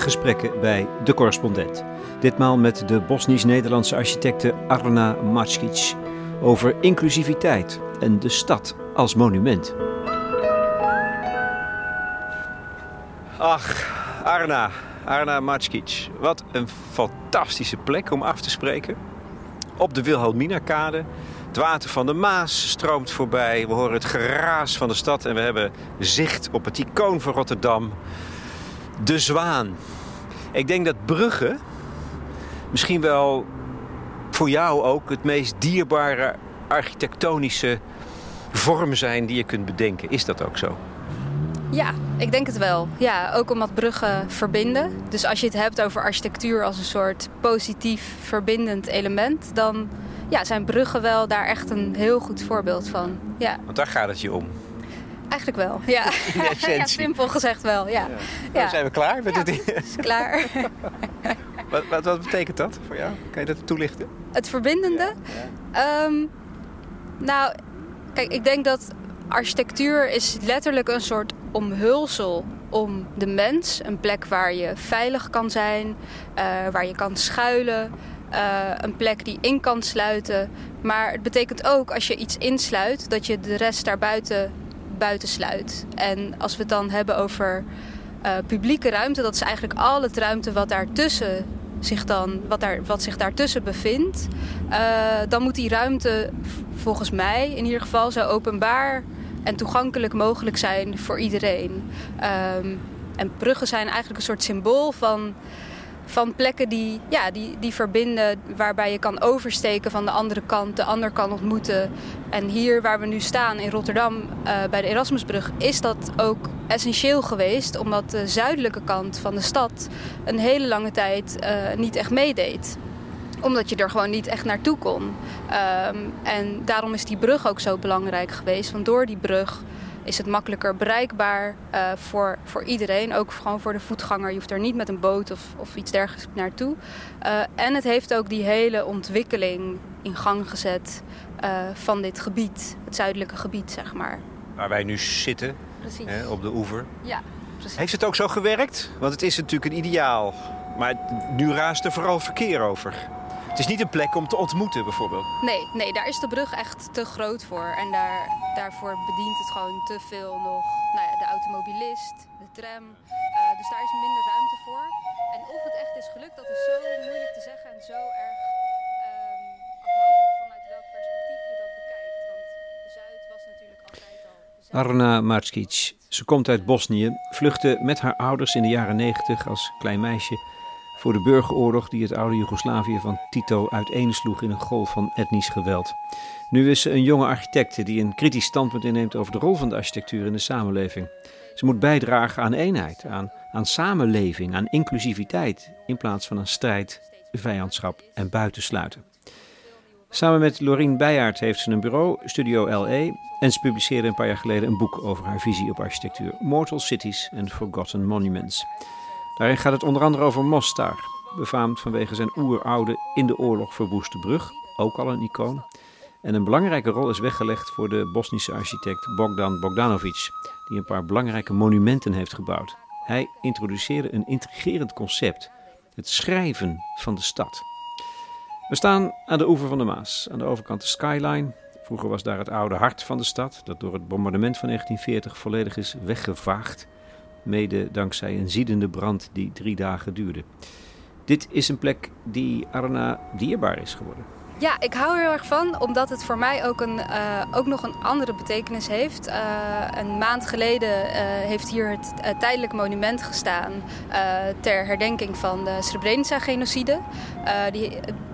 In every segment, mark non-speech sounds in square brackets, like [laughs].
gesprekken bij De Correspondent. Ditmaal met de Bosnisch-Nederlandse architecte Arna Matskic over inclusiviteit en de stad als monument. Ach, Arna, Arna Matskic. Wat een fantastische plek om af te spreken. Op de Wilhelmina-kade. Het water van de Maas stroomt voorbij. We horen het geraas van de stad en we hebben zicht op het icoon van Rotterdam. De Zwaan. Ik denk dat Brugge misschien wel voor jou ook het meest dierbare architectonische vorm zijn die je kunt bedenken. Is dat ook zo? Ja, ik denk het wel. Ja, ook omdat bruggen verbinden. Dus als je het hebt over architectuur als een soort positief verbindend element, dan ja, zijn bruggen wel daar echt een heel goed voorbeeld van. Ja. Want daar gaat het je om. Eigenlijk wel, [laughs] ja. ja simpel gezegd wel, ja. ja. Nou, zijn we klaar met ja, het? [laughs] is klaar. [laughs] wat, wat, wat, betekent dat voor jou? Kan je dat toelichten? Het verbindende? Um, nou, kijk, ik denk dat architectuur is letterlijk een soort omhulsel om de mens. Een plek waar je veilig kan zijn, uh, waar je kan schuilen. Uh, een plek die in kan sluiten. Maar het betekent ook als je iets insluit, dat je de rest daarbuiten buiten sluit. En als we het dan hebben over uh, publieke ruimte, dat is eigenlijk al het ruimte wat daartussen zich dan, wat, daar, wat zich daartussen bevindt. Uh, dan moet die ruimte volgens mij in ieder geval zo openbaar en toegankelijk mogelijk zijn voor iedereen. Um, en bruggen zijn eigenlijk een soort symbool van, van plekken die, ja, die, die verbinden, waarbij je kan oversteken van de andere kant, de ander kan ontmoeten. En hier waar we nu staan in Rotterdam uh, bij de Erasmusbrug, is dat ook essentieel geweest, omdat de zuidelijke kant van de stad een hele lange tijd uh, niet echt meedeed omdat je er gewoon niet echt naartoe kon. Um, en daarom is die brug ook zo belangrijk geweest. Want door die brug is het makkelijker bereikbaar uh, voor, voor iedereen. Ook gewoon voor de voetganger. Je hoeft er niet met een boot of, of iets dergelijks naartoe. Uh, en het heeft ook die hele ontwikkeling in gang gezet uh, van dit gebied. Het zuidelijke gebied, zeg maar. Waar wij nu zitten, hè, op de oever. Ja, precies. Heeft het ook zo gewerkt? Want het is natuurlijk een ideaal. Maar nu raast er vooral verkeer over. Het is niet een plek om te ontmoeten, bijvoorbeeld. Nee, nee daar is de brug echt te groot voor. En daar, daarvoor bedient het gewoon te veel nog nou ja, de automobilist, de tram. Uh, dus daar is minder ruimte voor. En of het echt is gelukt, dat is zo moeilijk te zeggen en zo erg um, afhankelijk vanuit welk perspectief je dat bekijkt. Want de Zuid was natuurlijk altijd al. Arna Marskic. Ze komt uit Bosnië, vluchtte met haar ouders in de jaren 90 als klein meisje voor de burgeroorlog die het oude Joegoslavië van Tito uiteensloeg in een golf van etnisch geweld. Nu is ze een jonge architecte die een kritisch standpunt inneemt over de rol van de architectuur in de samenleving. Ze moet bijdragen aan eenheid, aan, aan samenleving, aan inclusiviteit, in plaats van aan strijd, vijandschap en buitensluiten. Samen met Lorien Beijaard heeft ze een bureau, Studio LE, en ze publiceerde een paar jaar geleden een boek over haar visie op architectuur: Mortal Cities and Forgotten Monuments. Daarin gaat het onder andere over Mostar, befaamd vanwege zijn oeroude in de oorlog verwoeste brug, ook al een icoon. En een belangrijke rol is weggelegd voor de Bosnische architect Bogdan Bogdanovic, die een paar belangrijke monumenten heeft gebouwd. Hij introduceerde een intrigerend concept: het schrijven van de stad. We staan aan de oever van de Maas, aan de overkant de skyline. Vroeger was daar het oude hart van de stad, dat door het bombardement van 1940 volledig is weggevaagd mede dankzij een ziedende brand die drie dagen duurde. Dit is een plek die Arna dierbaar is geworden. Ja, ik hou er heel erg van, omdat het voor mij ook, een, uh, ook nog een andere betekenis heeft. Uh, een maand geleden uh, heeft hier het tijdelijk monument gestaan ter herdenking van de Srebrenica-genocide.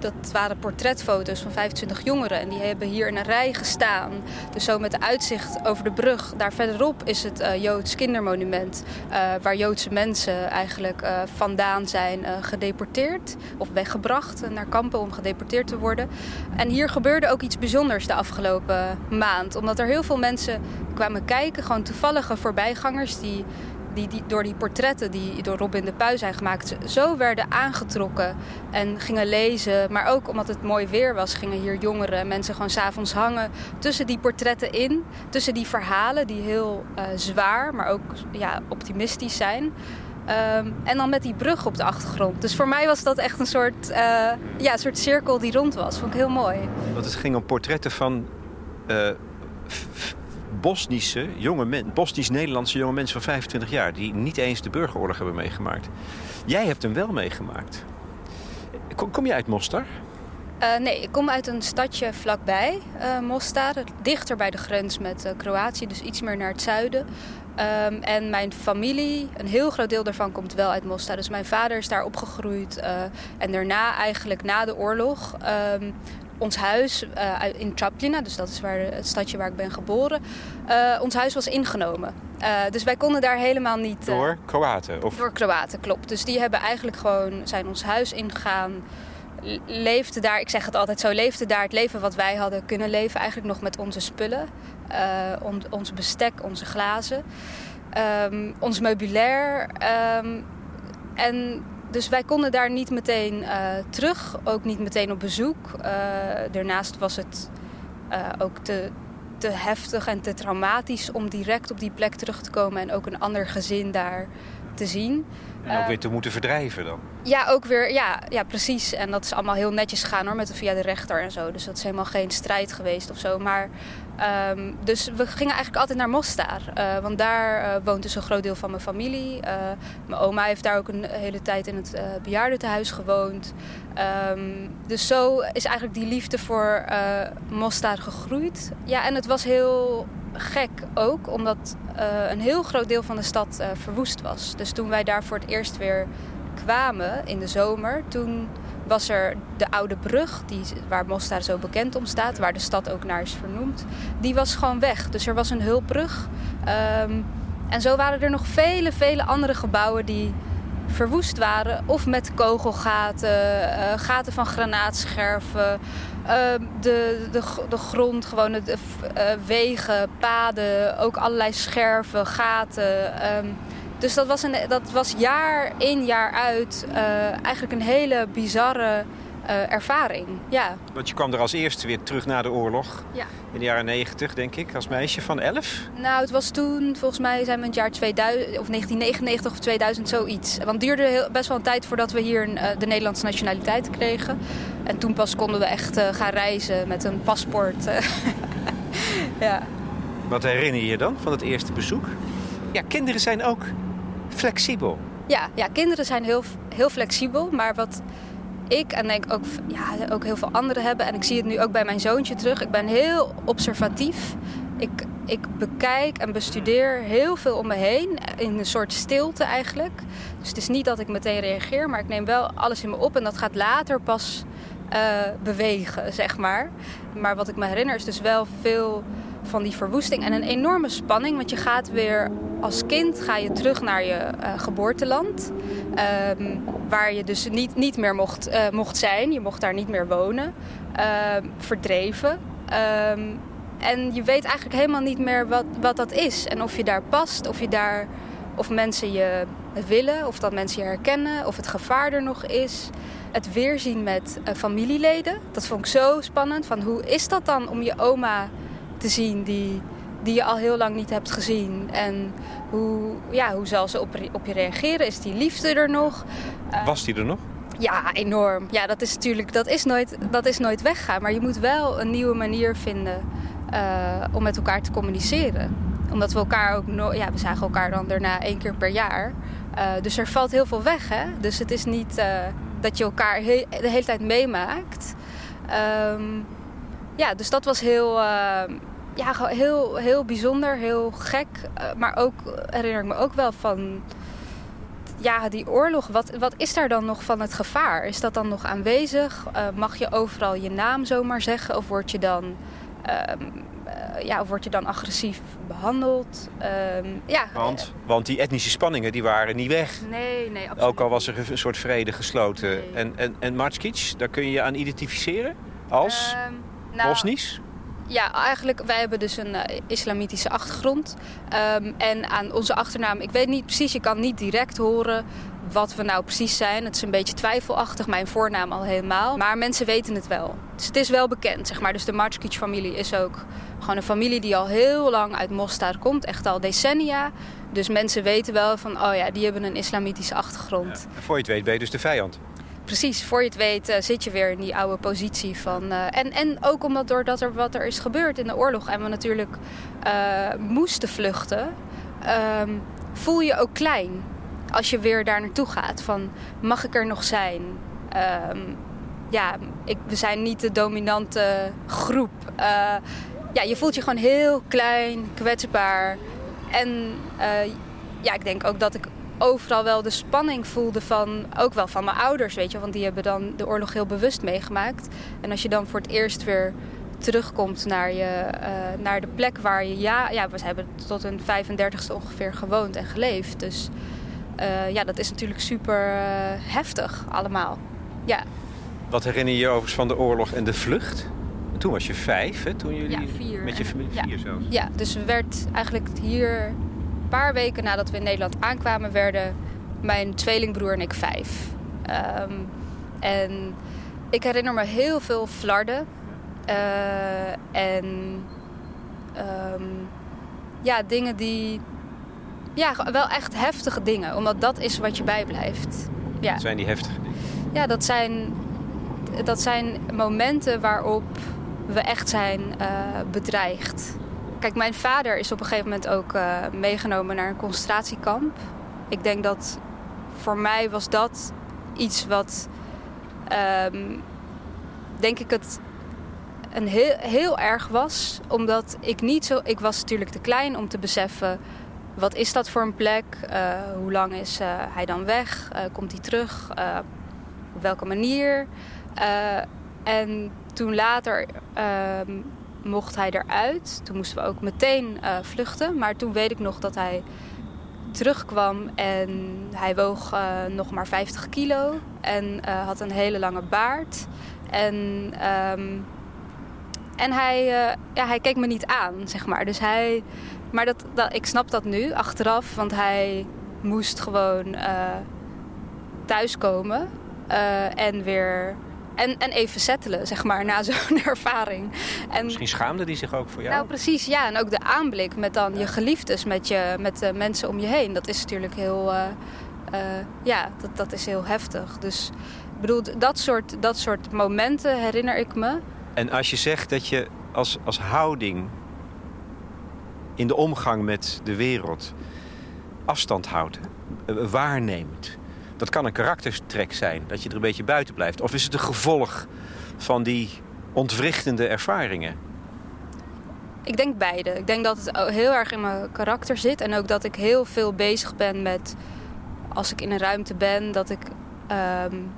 Dat waren portretfoto's van 25 jongeren en die hebben hier in een rij gestaan. Dus zo met de uitzicht over de brug. Daar verderop is het Joods kindermonument, waar Joodse mensen eigenlijk vandaan zijn gedeporteerd of weggebracht naar kampen om gedeporteerd te worden. En hier gebeurde ook iets bijzonders de afgelopen maand. Omdat er heel veel mensen kwamen kijken, gewoon toevallige voorbijgangers die, die, door die portretten die door Robin de Puy zijn gemaakt, zo werden aangetrokken en gingen lezen. Maar ook omdat het mooi weer was, gingen hier jongeren mensen gewoon s'avonds hangen tussen die portretten in. Tussen die verhalen die heel uh, zwaar, maar ook ja, optimistisch zijn. Ehm, en dan met die brug op de achtergrond. Dus voor mij was dat echt een soort, uh, ja, soort cirkel die rond was. Vond ik heel mooi. Want het ging om portretten van uh, Bosnische jonge mensen, Bosnisch-Nederlandse jonge mensen van 25 jaar, die niet eens de burgeroorlog hebben meegemaakt. Jij hebt hem wel meegemaakt. Kom, je uit Mostar? Uh, nee, ik kom uit een stadje vlakbij uh, Mostar, dichter bij de grens met uh, Kroatië, dus iets meer naar het zuiden. Um, en mijn familie, een heel groot deel daarvan komt wel uit Mostar. Dus mijn vader is daar opgegroeid. en daarna, eigenlijk na de oorlog, um, ons huis uh, in Traplina, dus dat is waar, het stadje waar ik ben geboren, uh, ons huis was ingenomen. Uh, dus wij konden daar helemaal niet. door Kroaten? Of? Door Kroaten, klopt. Dus die hebben eigenlijk gewoon zijn ons huis ingegaan. Leefden daar, ik zeg het altijd zo, leefden daar het leven wat wij hadden kunnen leven. Eigenlijk nog met onze spullen. On, ons bestek, onze glazen. Um, ons meubilair. Um, en dus wij konden daar niet meteen uh, terug, ook niet meteen op bezoek. Uh, daarnaast was het uh, ook te, te heftig en te traumatisch om direct op die plek terug te komen en ook een ander gezin daar te zien. En ook weer te moeten verdrijven dan? Ja, ook weer, ja, ja, precies. En dat is allemaal heel netjes gegaan hoor, met, via de rechter en zo. Dus dat is helemaal geen strijd geweest of zo. Maar Um, dus we gingen eigenlijk altijd naar Mostar. Uh, want daar uh, woont dus een groot deel van mijn familie. Uh, mijn oma heeft daar ook een hele tijd in het bejaardentehuis gewoond. Um, dus zo is eigenlijk die liefde voor Mostar gegroeid. Ja, en het was heel gek ook, omdat een heel groot deel van de stad verwoest was. Dus toen wij daar voor het eerst weer kwamen in de zomer, toen was er de oude brug, die, waar Mostar zo bekend om staat, waar de stad ook naar is vernoemd. Die was gewoon weg. Dus er was een hulpbrug. Um, en zo waren er nog vele, vele andere gebouwen die verwoest waren. Of met kogelgaten, uh, gaten van granaatscherven. Uh, de, de, de grond, gewoon de, uh, wegen, paden, ook allerlei scherven, gaten. Um, dus dat was, een, dat was jaar in jaar uit uh, eigenlijk een hele bizarre uh, ervaring. Ja. Want je kwam er als eerste weer terug na de oorlog. Ja. In de jaren 90, denk ik, als meisje van 11? Nou, het was toen, volgens mij zijn we in het jaar 2000, of 1999 of 2000, zoiets. Want het duurde heel, best wel een tijd voordat we hier uh, de Nederlandse nationaliteit kregen. En toen pas konden we echt uh, gaan reizen met een paspoort. [laughs] ja. Wat herinner je je dan van het eerste bezoek? Ja, kinderen zijn ook flexibel. Ja, ja kinderen zijn heel, heel flexibel. Maar wat ik en denk ook, ja, ook heel veel anderen hebben... en ik zie het nu ook bij mijn zoontje terug... ik ben heel observatief. Ik, ik bekijk en bestudeer heel veel om me heen... in een soort stilte eigenlijk. Dus het is niet dat ik meteen reageer... maar ik neem wel alles in me op... en dat gaat later pas uh, bewegen, zeg maar. Maar wat ik me herinner is dus wel veel van die verwoesting en een enorme spanning. Want je gaat weer als kind ga je terug naar je uh, geboorteland. Um, waar je dus niet, niet meer mocht, uh, mocht zijn. Je mocht daar niet meer wonen. Uh, verdreven. Um, en je weet eigenlijk helemaal niet meer wat, wat dat is. En of je daar past, of, je daar, of mensen je willen, of dat mensen je herkennen, of het gevaar er nog is. Het weerzien met uh, familieleden, dat vond ik zo spannend. Van hoe is dat dan om je oma te zien die, die je al heel lang niet hebt gezien. En hoe, ja, hoe zal ze op, op je reageren? Is die liefde er nog? Uh, Was die er nog? Ja, enorm. Ja, dat is natuurlijk dat is nooit, dat is nooit weggaan. Maar je moet wel een nieuwe manier vinden uh, om met elkaar te communiceren. Omdat we elkaar ook no ja, we zagen elkaar dan daarna één keer per jaar. Uh, dus er valt heel veel weg. Hè? Dus het is niet dat je elkaar he de hele tijd meemaakt. Um, ja, dus dat was heel, ja, heel, heel bijzonder, heel gek. Uh, maar ook herinner ik me ook wel van ja, die oorlog. Wat, wat is daar dan nog van het gevaar? Is dat dan nog aanwezig? Uh, mag je overal je naam zomaar zeggen? Of word je dan, ja, of word je dan agressief behandeld? Um, ja. want, want die etnische spanningen die waren niet weg. Nee, nee, absoluut. Ook al was er een soort vrede gesloten. Nee. En, en, en Martskic, daar kun je je aan identificeren als... Um, nou, Bosnisch? Ja, eigenlijk, wij hebben dus een uh, islamitische achtergrond. Um, en aan onze achternaam, ik weet niet precies, je kan niet direct horen wat we nou precies zijn. Het is een beetje twijfelachtig, mijn voornaam al helemaal. Maar mensen weten het wel. Dus het is wel bekend, zeg maar. Dus de Matskic-familie is ook gewoon een familie die al heel lang uit Mostar komt. Echt al decennia. Dus mensen weten wel van, oh ja, die hebben een islamitische achtergrond. Voor je het weet ben je dus de vijand. Precies, voor je het weet uh, zit je weer in die oude positie van... Uh, en, en ook omdat doordat er wat er is gebeurd in de oorlog... en we natuurlijk uh, moesten vluchten... Um, voel je ook klein als je weer daar naartoe gaat. Van, mag ik er nog zijn? Um, ja, ik, we zijn niet de dominante groep. ja, je voelt je gewoon heel klein, kwetsbaar. En ja, ik denk ook dat ik overal wel de spanning voelde van, ook wel van mijn ouders, weet je. Want die hebben dan de oorlog heel bewust meegemaakt. En als je dan voor het eerst weer terugkomt naar, je, uh, naar de plek waar je... Ja, ja, we hebben tot hun 35ste ongeveer gewoond en geleefd. Dus uh, ja, dat is natuurlijk super uh, heftig allemaal. Ja. Wat herinner je je overigens van de oorlog en de vlucht? Toen was je vijf, hè? Toen jullie ja, vier. met je familie ja. vier zelfs. Ja, dus werd eigenlijk hier paar weken nadat we in Nederland aankwamen, werden mijn tweelingbroer en ik vijf. Um, en ik herinner me heel veel flarden. Uh, en um, ja, dingen die. Ja, wel echt heftige dingen. Omdat dat is wat je bijblijft. Ja. Zijn die heftige dingen? Ja, dat zijn, dat zijn momenten waarop we echt zijn uh, bedreigd. Kijk, mijn vader is op een gegeven moment ook uh, meegenomen naar een concentratiekamp. Ik denk dat voor mij was dat iets wat, um, denk ik, het een heel, heel erg was. Omdat ik niet zo, ik was natuurlijk te klein om te beseffen wat is dat voor een plek? Uh, hoe lang is uh, hij dan weg? Komt hij terug? op welke manier? en toen later ehm, mocht hij eruit. Toen moesten we ook meteen uh, vluchten. Maar toen weet ik nog dat hij terugkwam en hij woog uh, nog maar 50 kilo en uh, had een hele lange baard. En, um, en hij, ja, hij keek me niet aan, zeg maar. Dus hij, maar dat, dat, ik snap dat nu achteraf, want hij moest gewoon thuiskomen en weer en, en even settelen, zeg maar, na [laughs] zo'n ervaring. En, Misschien schaamde die zich ook voor jou? Nou, precies, ja. En ook de aanblik met dan je geliefdes, met, je, met de mensen om je heen. Dat is natuurlijk heel, uh, uh, ja, dat, dat is heel heftig. Dus ik bedoel, dat soort, dat soort momenten herinner ik me. En als je zegt dat je als, als houding in de omgang met de wereld afstand houdt, waarneemt dat kan een karaktertrek zijn, dat je er een beetje buiten blijft. Of is het een gevolg van die ontwrichtende ervaringen? Ik denk beide. Ik denk dat het heel erg in mijn karakter zit. En ook dat ik heel veel bezig ben met, als ik in een ruimte ben, dat ik um,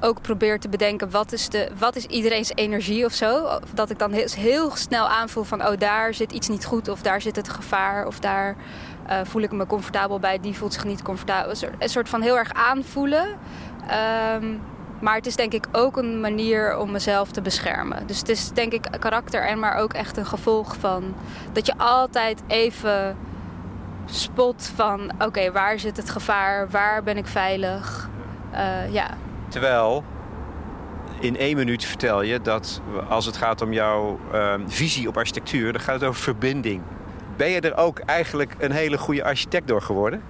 ook probeer te bedenken wat is, de, wat is iedereen's energie of zo. Dat ik dan heel, heel snel aanvoel van, oh daar zit iets niet goed of daar zit het gevaar of daar uh, voel ik me comfortabel bij, die voelt zich niet comfortabel. Een soort van heel erg aanvoelen. Um, maar het is denk ik ook een manier om mezelf te beschermen. Dus het is denk ik karakter en maar ook echt een gevolg van dat je altijd even spot van oké, waar zit het gevaar? Waar ben ik veilig? Uh, ja. Terwijl in één minuut vertel je dat als het gaat om jouw uh, visie op architectuur, dan gaat het over verbinding. Ben je er ook eigenlijk een hele goede architect door geworden?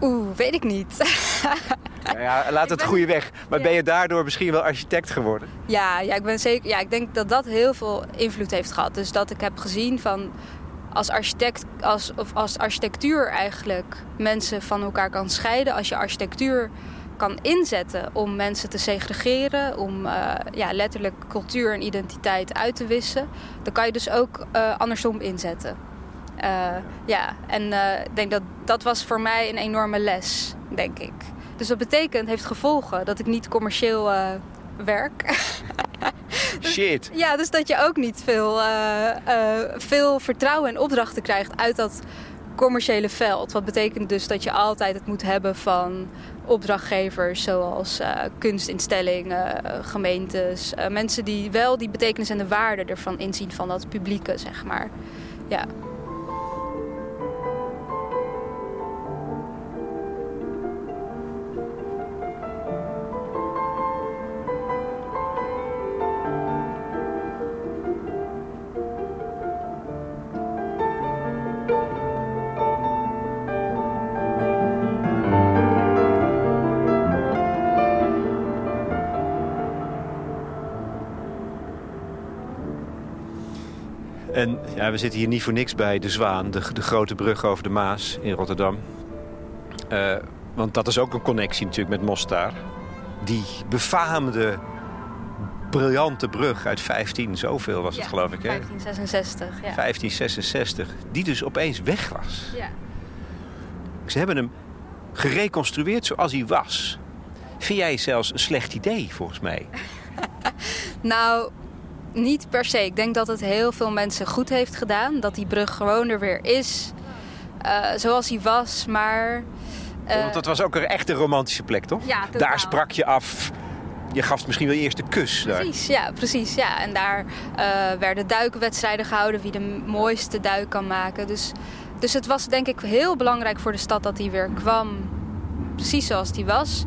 Oeh, weet ik niet. [laughs] nou ja, laat het ben... goede weg. Maar ja. ben je daardoor misschien wel architect geworden? Ja, ja, ik ben zeker. Ja, ik denk dat dat heel veel invloed heeft gehad. Dus dat ik heb gezien van als architect, als, of als architectuur eigenlijk mensen van elkaar kan scheiden. Als je architectuur kan inzetten om mensen te segregeren, om uh, ja, letterlijk cultuur en identiteit uit te wissen, dan kan je dus ook uh, andersom inzetten. Uh, ja, en uh, ik denk dat dat was voor mij een enorme les, denk ik. Dus dat betekent, heeft gevolgen dat ik niet commercieel uh, werk. [laughs] Shit. ja, dus dat je ook niet veel, veel vertrouwen en opdrachten krijgt uit dat commerciële veld. Wat betekent dus dat je altijd het moet hebben van opdrachtgevers zoals kunstinstellingen, gemeentes. mensen die wel die betekenis en de waarde ervan inzien van dat publieke, zeg maar. Ja. En ja, we zitten hier niet voor niks bij de Zwaan, de, de grote brug over de Maas in Rotterdam. Uh, want dat is ook een connectie natuurlijk met Mostar. Die befaamde, briljante brug uit 15, zoveel was het geloof ik. Hè? 1566, ja. 1566, die dus opeens weg was. Ja. Ze hebben hem gereconstrueerd zoals hij was. Vind jij zelfs een slecht idee, volgens mij? [laughs] nou, niet per se. Ik denk dat het heel veel mensen goed heeft gedaan. Dat die brug gewoon er weer is. Uh, zoals hij was, maar... Uh, Want dat was ook een echte romantische plek, toch? Ja, Daar sprak je af. Je gaf misschien wel eerst de kus. Precies, ja, precies. Ja. En daar uh, werden duikwedstrijden gehouden. Wie de mooiste duik kan maken. Dus, dus het was denk ik heel belangrijk voor de stad dat hij weer kwam. Precies zoals hij was.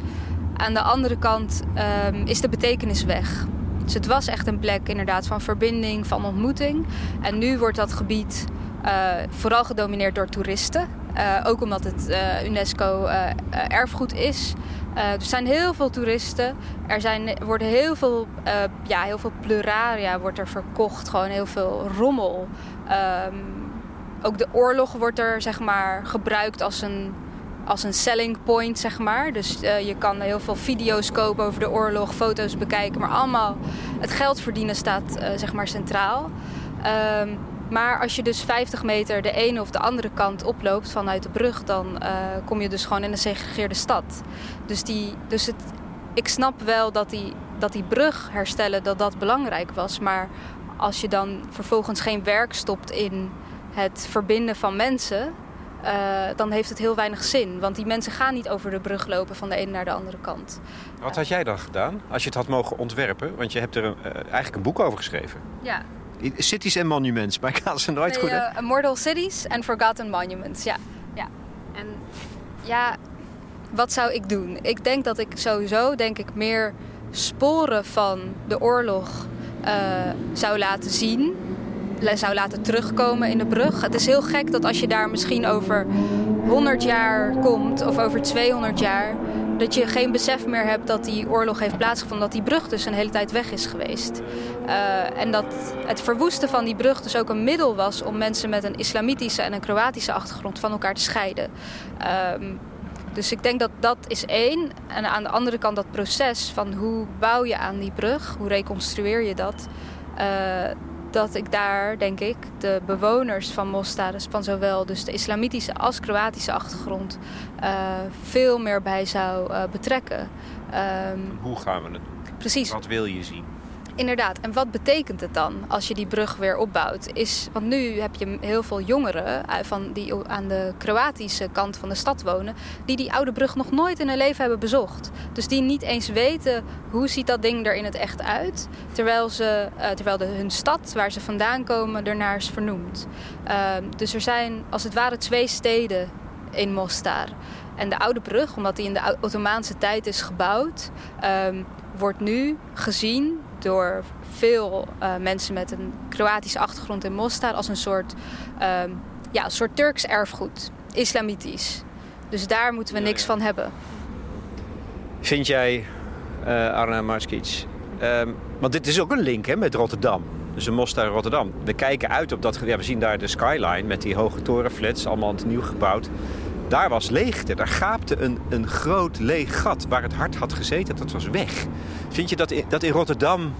Aan de andere kant um, is de betekenis weg. Dus het was echt een plek inderdaad van verbinding, van ontmoeting. En nu wordt dat gebied uh, vooral gedomineerd door toeristen. Uh, ook omdat het uh, UNESCO erfgoed is. er zijn heel veel toeristen. Er zijn, worden heel veel, ja, heel veel pluraria wordt er verkocht. Gewoon heel veel rommel. Um, ook de oorlog wordt er zeg maar, gebruikt als een als een selling point, zeg maar. Dus uh, je kan heel veel video's kopen over de oorlog, foto's bekijken, maar allemaal het geld verdienen staat uh, zeg maar centraal. Um, maar als je dus 50 meter de ene of de andere kant oploopt vanuit de brug, dan uh, kom je dus gewoon in een segregeerde stad. Dus, die, dus het, ik snap wel dat die, dat die brug herstellen, dat dat belangrijk was. Maar als je dan vervolgens geen werk stopt in het verbinden van mensen, uh, dan heeft het heel weinig zin. Want die mensen gaan niet over de brug lopen van de ene naar de andere kant. Wat had jij dan gedaan als je het had mogen ontwerpen? Want je hebt er een, uh, eigenlijk een boek over geschreven. Ja. Cities en Monuments, [laughs] maar ik haal ze nooit goed. Uh, Immortal Cities and Forgotten Monuments, ja. ja. En ja, wat zou ik doen? Ik denk dat ik sowieso, denk ik, meer sporen van de oorlog zou laten zien zou laten terugkomen in de brug. Het is heel gek dat als je daar misschien over 100 jaar komt of over 200 jaar, dat je geen besef meer hebt dat die oorlog heeft plaatsgevonden, dat die brug dus een hele tijd weg is geweest. Uh, en dat het verwoesten van die brug dus ook een middel was om mensen met een islamitische en een Kroatische achtergrond van elkaar te scheiden. Um, dus ik denk dat dat is één. En aan de andere kant dat proces van hoe bouw je aan die brug, hoe reconstrueer je dat. Uh, dat ik daar, denk ik, de bewoners van Mostar, dus van zowel dus de islamitische als Kroatische achtergrond, uh, veel meer bij zou uh, betrekken. Um, Hoe gaan we het doen? Precies. Wat wil je zien? Inderdaad. En wat betekent het dan als je die brug weer opbouwt? Is, want nu heb je heel veel jongeren eh, van die aan de Kroatische kant van de stad wonen... die die oude brug nog nooit in hun leven hebben bezocht. Dus die niet eens weten hoe ziet dat ding er in het echt uit... terwijl, ze, uh, terwijl de, hun stad, waar ze vandaan komen, ernaar is vernoemd. Uh, dus er zijn als het ware twee steden in Mostar... En de oude brug, omdat die in de Ottomaanse tijd is gebouwd, um, wordt nu gezien door veel uh, mensen met een Kroatische achtergrond in Mostar als een soort, uh, ja, een soort Turks erfgoed, islamitisch. Dus daar moeten we niks van hebben. Vind jij, uh, Arna Marskic, um, want dit is ook een link hè, met Rotterdam. Dus een Mostar Rotterdam. We kijken uit op dat. Ja, we zien daar de skyline met die hoge torenflats, allemaal nieuw gebouwd. Daar was leegte. Daar gaapte een, een groot leeg gat waar het hart had gezeten. Dat was weg. Vind je dat in, dat in Rotterdam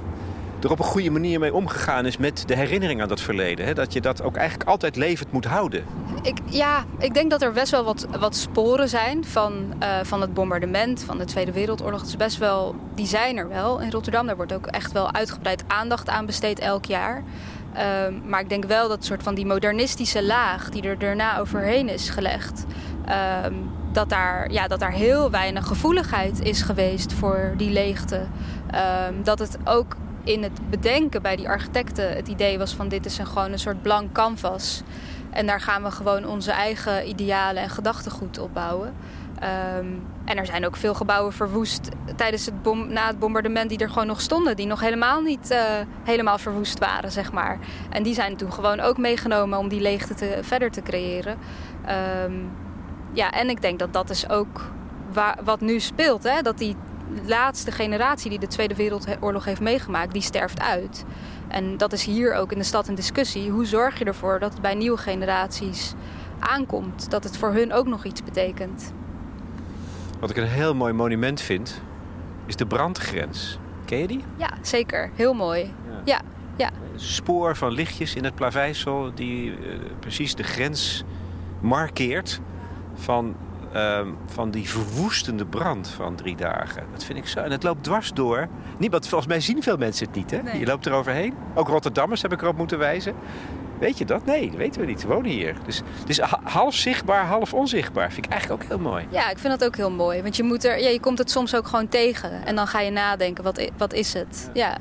er op een goede manier mee omgegaan is met de herinnering aan dat verleden? Hè? Dat je dat ook eigenlijk altijd levend moet houden. Ik, ja, ik denk dat er best wel wat, wat sporen zijn van, uh, van het bombardement van de Tweede Wereldoorlog. Het is best wel, die zijn er wel in Rotterdam. Daar wordt ook echt wel uitgebreid aandacht aan besteed elk jaar. Uh, maar ik denk wel dat soort van die modernistische laag die er daarna overheen is gelegd. Uh, dat, daar, ja, dat daar heel weinig gevoeligheid is geweest voor die leegte. Ehm, dat het ook in het bedenken bij die architecten het idee was van dit is een, gewoon een soort blank canvas. En daar gaan we gewoon onze eigen idealen en gedachtegoed op bouwen. Um, en er zijn ook veel gebouwen verwoest tijdens het bom, na het bombardement die er gewoon nog stonden. Die nog helemaal niet uh, helemaal verwoest waren, zeg maar. En die zijn toen gewoon ook meegenomen om die leegte te, verder te creëren. Um, ja, en ik denk dat dat is ook wat nu speelt. Hè? Dat die laatste generatie die de Tweede Wereldoorlog heeft meegemaakt, die sterft uit. En dat is hier ook in de stad een discussie. Hoe zorg je ervoor dat het bij nieuwe generaties aankomt? Dat het voor hun ook nog iets betekent. Wat ik een heel mooi monument vind, is de brandgrens. Ken je die? Ja, zeker. Heel mooi. Ja. ja. ja. Spoor van lichtjes in het plaveisel die uh, precies de grens markeert van, uh, van die verwoestende brand van drie dagen. Dat vind ik zo. En het loopt dwars door. Niemand, volgens mij zien veel mensen het niet. Hè? Nee. Je loopt er overheen. Ook Rotterdammers heb ik erop moeten wijzen. Weet je dat? Nee, dat weten we niet. We wonen hier. Dus het is half zichtbaar, half onzichtbaar. Vind ik eigenlijk ook heel mooi. Ja, ik vind dat ook heel mooi. Want je, moet er, ja, je komt het soms ook gewoon tegen. En dan ga je nadenken, wat, wat is het? Ja. ja.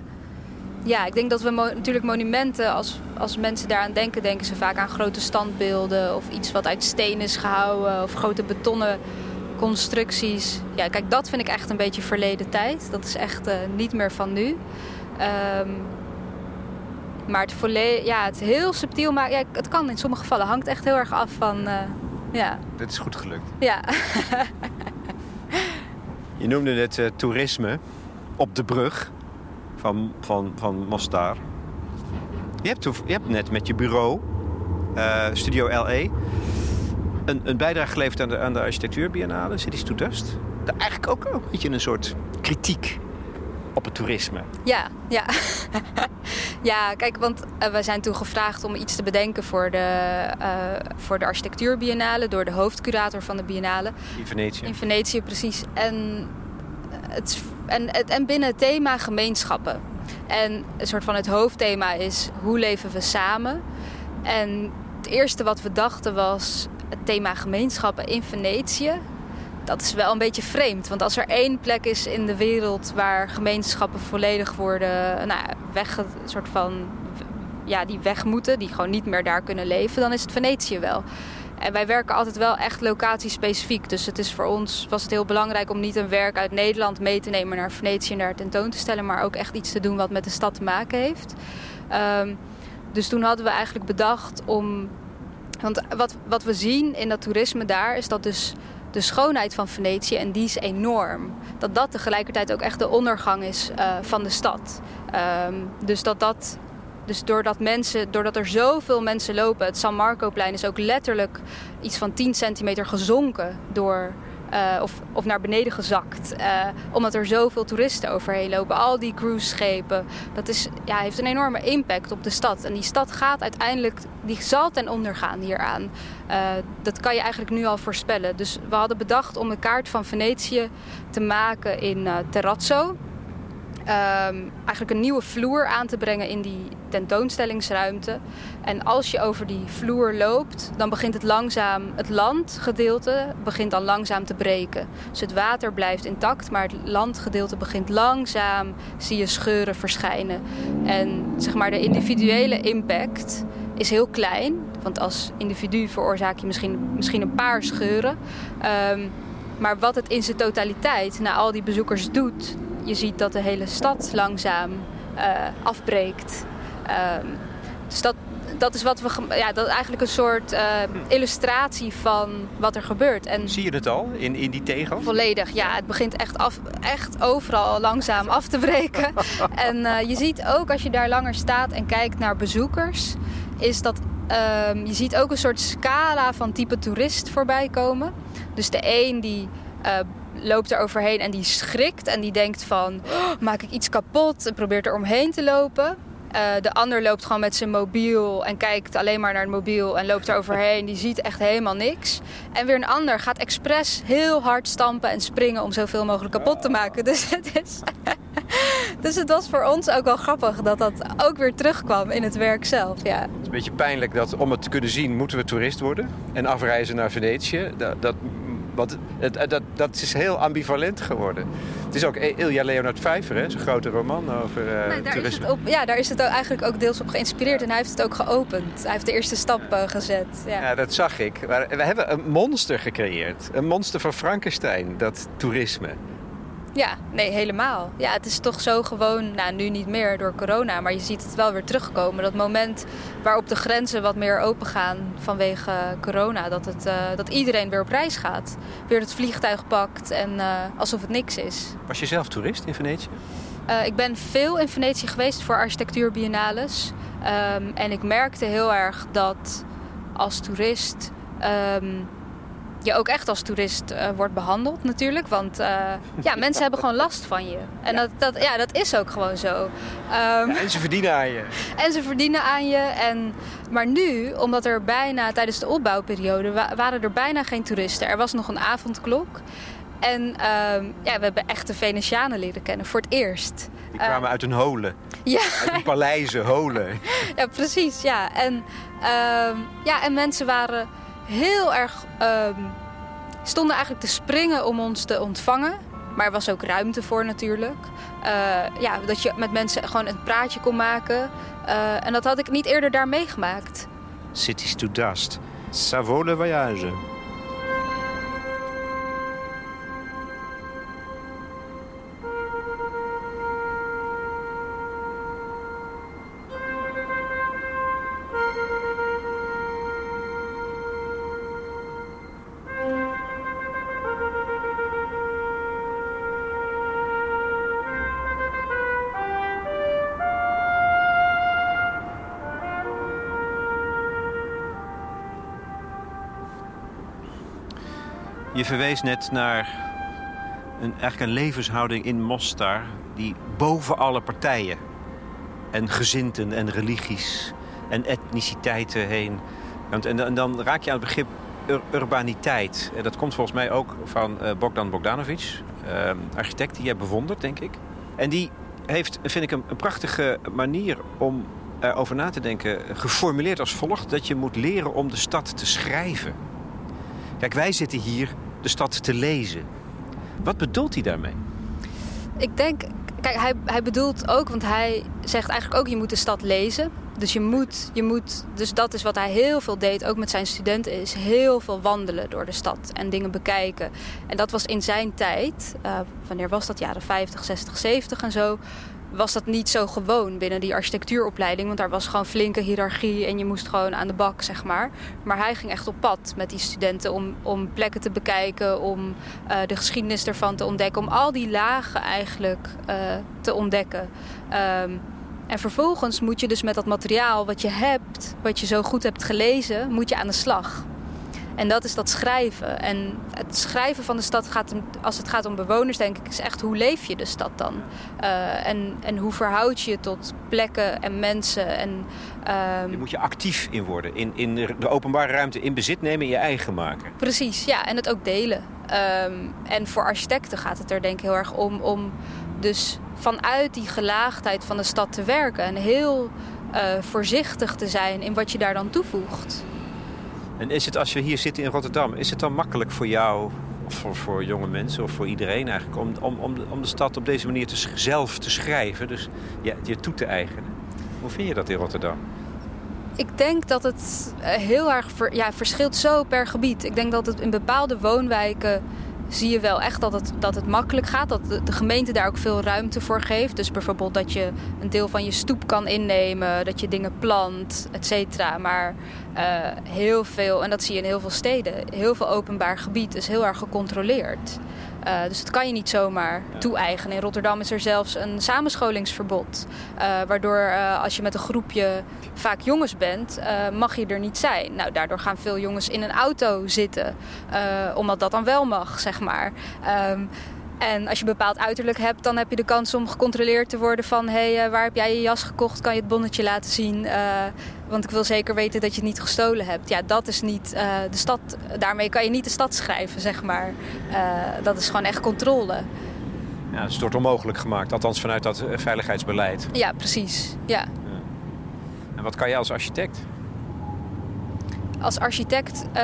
ja ik denk dat we mo natuurlijk monumenten, als, als mensen daaraan denken... denken ze vaak aan grote standbeelden... of iets wat uit steen is gehouden... of grote betonnen constructies. Ja, kijk, dat vind ik echt een beetje verleden tijd. Dat is echt uh, niet meer van nu. Um, maar het, volledig, ja, het heel subtiel maken, ja, het kan in sommige gevallen. hangt echt heel erg af van, uh, ja. Dit is goed gelukt. Ja. [laughs] je noemde net uh, toerisme op de brug van, van, van Mostar. Je hebt, je hebt net met je bureau, uh, Studio LE, een, een bijdrage geleverd aan de, aan de architectuurbiennale, Cities to Dust. Daar eigenlijk ook een beetje een soort kritiek op het toerisme. Ja, ja. [laughs] ja, kijk, want uh, we zijn toen gevraagd om iets te bedenken voor de, uh, voor de architectuurbiennale door de hoofdcurator van de biennale. In Venetië. In Venetië, precies. En, het, en, en binnen het thema gemeenschappen. En een soort van het hoofdthema is hoe leven we samen. En het eerste wat we dachten was het thema gemeenschappen in Venetië dat is wel een beetje vreemd. Want als er één plek is in de wereld waar gemeenschappen volledig worden nou, weg, soort van, ja, die weg moeten, die gewoon niet meer daar kunnen leven, dan is het Venetië wel. En wij werken altijd wel echt locatiespecifiek. Dus het is voor ons was het heel belangrijk om niet een werk uit Nederland mee te nemen naar Venetië en daar tentoon te stellen, maar ook echt iets te doen wat met de stad te maken heeft. Um, dus toen hadden we eigenlijk bedacht om. Want wat, wat we zien in dat toerisme daar is dat dus de schoonheid van Venetië, en die is enorm. Dat dat tegelijkertijd ook echt de ondergang is uh, van de stad. Um, dus dat dat. Dus doordat, mensen, doordat er zoveel mensen lopen, het San Marcoplein is ook letterlijk iets van 10 centimeter gezonken door uh, of, of naar beneden gezakt. Uh, omdat er zoveel toeristen overheen lopen. Al die cruiseschepen. Dat is, ja, heeft een enorme impact op de stad. En die stad gaat uiteindelijk, die zal ten onder gaan hieraan. Uh, dat kan je eigenlijk nu al voorspellen. Dus we hadden bedacht om de kaart van Venetië te maken in Terrazzo. Um, eigenlijk een nieuwe vloer aan te brengen in die tentoonstellingsruimte. En als je over die vloer loopt, dan begint het langzaam, het landgedeelte begint dan langzaam te breken. Dus het water blijft intact, maar het landgedeelte begint langzaam, zie je scheuren verschijnen. En zeg maar de individuele impact is heel klein, want als individu veroorzaak je misschien, misschien een paar scheuren. Um, maar wat het in zijn totaliteit naar al die bezoekers doet, je ziet dat de hele stad langzaam uh, afbreekt. Um, dus dat, dat is wat we. Ja, dat is eigenlijk een soort uh, illustratie van wat er gebeurt. En Zie je het al in, in die tegel? Volledig, ja. Het begint echt, af, echt overal langzaam af te breken. [laughs] en uh, je ziet ook als je daar langer staat en kijkt naar bezoekers, is dat. Um, je ziet ook een soort scala van type toerist voorbij komen. Dus de een die uh, loopt er overheen en die schrikt en die denkt van oh, maak ik iets kapot en probeert er omheen te lopen. Uh, de ander loopt gewoon met zijn mobiel en kijkt alleen maar naar het mobiel en loopt er overheen. Die ziet echt helemaal niks. En weer een ander gaat expres heel hard stampen en springen om zoveel mogelijk kapot te maken. Dus het, is [laughs] dus het was voor ons ook wel grappig dat dat ook weer terugkwam in het werk zelf. Ja. Het is een beetje pijnlijk dat om het te kunnen zien moeten we toerist worden en afreizen naar Venetië. Dat, dat want het, dat, dat is heel ambivalent geworden. Het is ook Ilja Leonard Vijver, hè? zijn grote roman over uh, nee, daar toerisme. Is het op, ja, daar is het eigenlijk ook deels op geïnspireerd. En hij heeft het ook geopend. Hij heeft de eerste stap uh, gezet. Ja. ja. dat zag ik. Maar we hebben een monster gecreëerd. Een monster van Frankenstein, dat toerisme. Ja, nee, helemaal. Ja, het is toch zo gewoon, nou nu niet meer door corona, maar je ziet het wel weer terugkomen. Dat moment waarop de grenzen wat meer open gaan vanwege corona, dat, het, uh, dat iedereen weer op reis gaat. Weer het vliegtuig pakt en uh, alsof het niks is. Was je zelf toerist in Venetië? Uh, ik ben veel in Venetië geweest voor architectuurbiennales. Um, en ik merkte heel erg dat als toerist. Um, je ook echt als toerist uh, wordt behandeld natuurlijk. Want uh, [laughs] ja, mensen hebben gewoon last van je. En Dat, dat, ja, dat is ook gewoon zo. Um, ja, en ze verdienen aan je. [laughs] En ze verdienen aan je. En, maar nu, omdat er bijna tijdens de opbouwperiode... Wa waren er bijna geen toeristen. Er was nog een avondklok. En um, ja, we hebben echte Venetianen leren kennen voor het eerst. Die kwamen uh, uit hun holen. Ja. Uit [laughs] paleizen, holen. ja, precies. Ja. En, um, ja, en mensen waren heel erg. Um, stonden eigenlijk te springen om ons te ontvangen. Maar er was ook ruimte voor natuurlijk. Uh, ja, dat je met mensen gewoon een praatje kon maken. Uh, en dat had ik niet eerder daar meegemaakt. Cities to dust. Ça vaut le voyage. Verwees net naar een, eigenlijk een levenshouding in Mostar... die boven alle partijen en gezinten en religies en etniciteiten heen... En, en dan raak je aan het begrip ur urbaniteit. En dat komt volgens mij ook van uh, Bogdan Bogdanovic, uh, architect die jij bewondert, denk ik. En die heeft, vind ik, een, een prachtige manier om erover na te denken... geformuleerd als volgt, dat je moet leren om de stad te schrijven. Kijk, wij zitten hier de stad te lezen. Wat bedoelt hij daarmee? Ik denk, kijk, hij, hij bedoelt ook, want hij zegt eigenlijk ook: je moet de stad lezen. Dus je moet, je moet, dus dat is wat hij heel veel deed, ook met zijn studenten, is heel veel wandelen door de stad en dingen bekijken. En dat was in zijn tijd, uh, wanneer was dat? Jaren 50, 60, 70 en zo was dat niet zo gewoon binnen die architectuuropleiding. Want daar was gewoon flinke hiërarchie en je moest gewoon aan de bak, zeg maar. Maar hij ging echt op pad met die studenten om, om plekken te bekijken, om uh, de geschiedenis ervan te ontdekken, om al die lagen eigenlijk uh, te ontdekken. Um, en vervolgens moet je dus met dat materiaal wat je hebt, wat je zo goed hebt gelezen, moet je aan de slag. En dat is dat schrijven. En het schrijven van de stad gaat, als het gaat om bewoners, denk ik, is echt hoe leef je de stad dan? Uh, en, en hoe verhoud je je tot plekken en mensen? En, um... Daar moet je actief in worden, in, in de openbare ruimte in bezit nemen en je eigen maken. Precies, ja, en het ook delen. Um, en voor architecten gaat het er denk ik heel erg om, om dus vanuit die gelaagdheid van de stad te werken en heel uh, voorzichtig te zijn in wat je daar dan toevoegt. En is het, als je hier zit in Rotterdam, is het dan makkelijk voor jou, of voor, voor jonge mensen, of voor iedereen eigenlijk, om, om, om, de, om de stad op deze manier te, zelf te schrijven, dus ja, je toe te eigenen? Hoe vind je dat in Rotterdam? Ik denk dat het heel erg ja, verschilt zo per gebied. Ik denk dat het in bepaalde woonwijken zie je wel echt dat het, dat het makkelijk gaat. Dat de, gemeente daar ook veel ruimte voor geeft. Dus bijvoorbeeld dat je een deel van je stoep kan innemen, dat je dingen plant, et cetera. Maar uh, heel veel, en dat zie je in heel veel steden, heel veel openbaar gebied is heel erg gecontroleerd. Uh, dus dat kan je niet zomaar toe-eigenen. In Rotterdam is er zelfs een samenscholingsverbod. Uh, waardoor uh, als je met een groepje vaak jongens bent, mag je er niet zijn. Nou, daardoor gaan veel jongens in een auto zitten. omdat dat dan wel mag, zeg maar. Um, en als je een bepaald uiterlijk hebt, dan heb je de kans om gecontroleerd te worden van... hé, hey, waar heb jij je jas gekocht? Kan je het bonnetje laten zien? Want ik wil zeker weten dat je het niet gestolen hebt. Ja, dat is niet uh, de stad. Daarmee kan je niet de stad schrijven, zeg maar. Uh, dat is gewoon echt controle. Ja, het is wordt onmogelijk gemaakt, althans vanuit dat eh, veiligheidsbeleid. Ja, precies. Ja. ja. En wat kan jij als architect? Als architect, uh,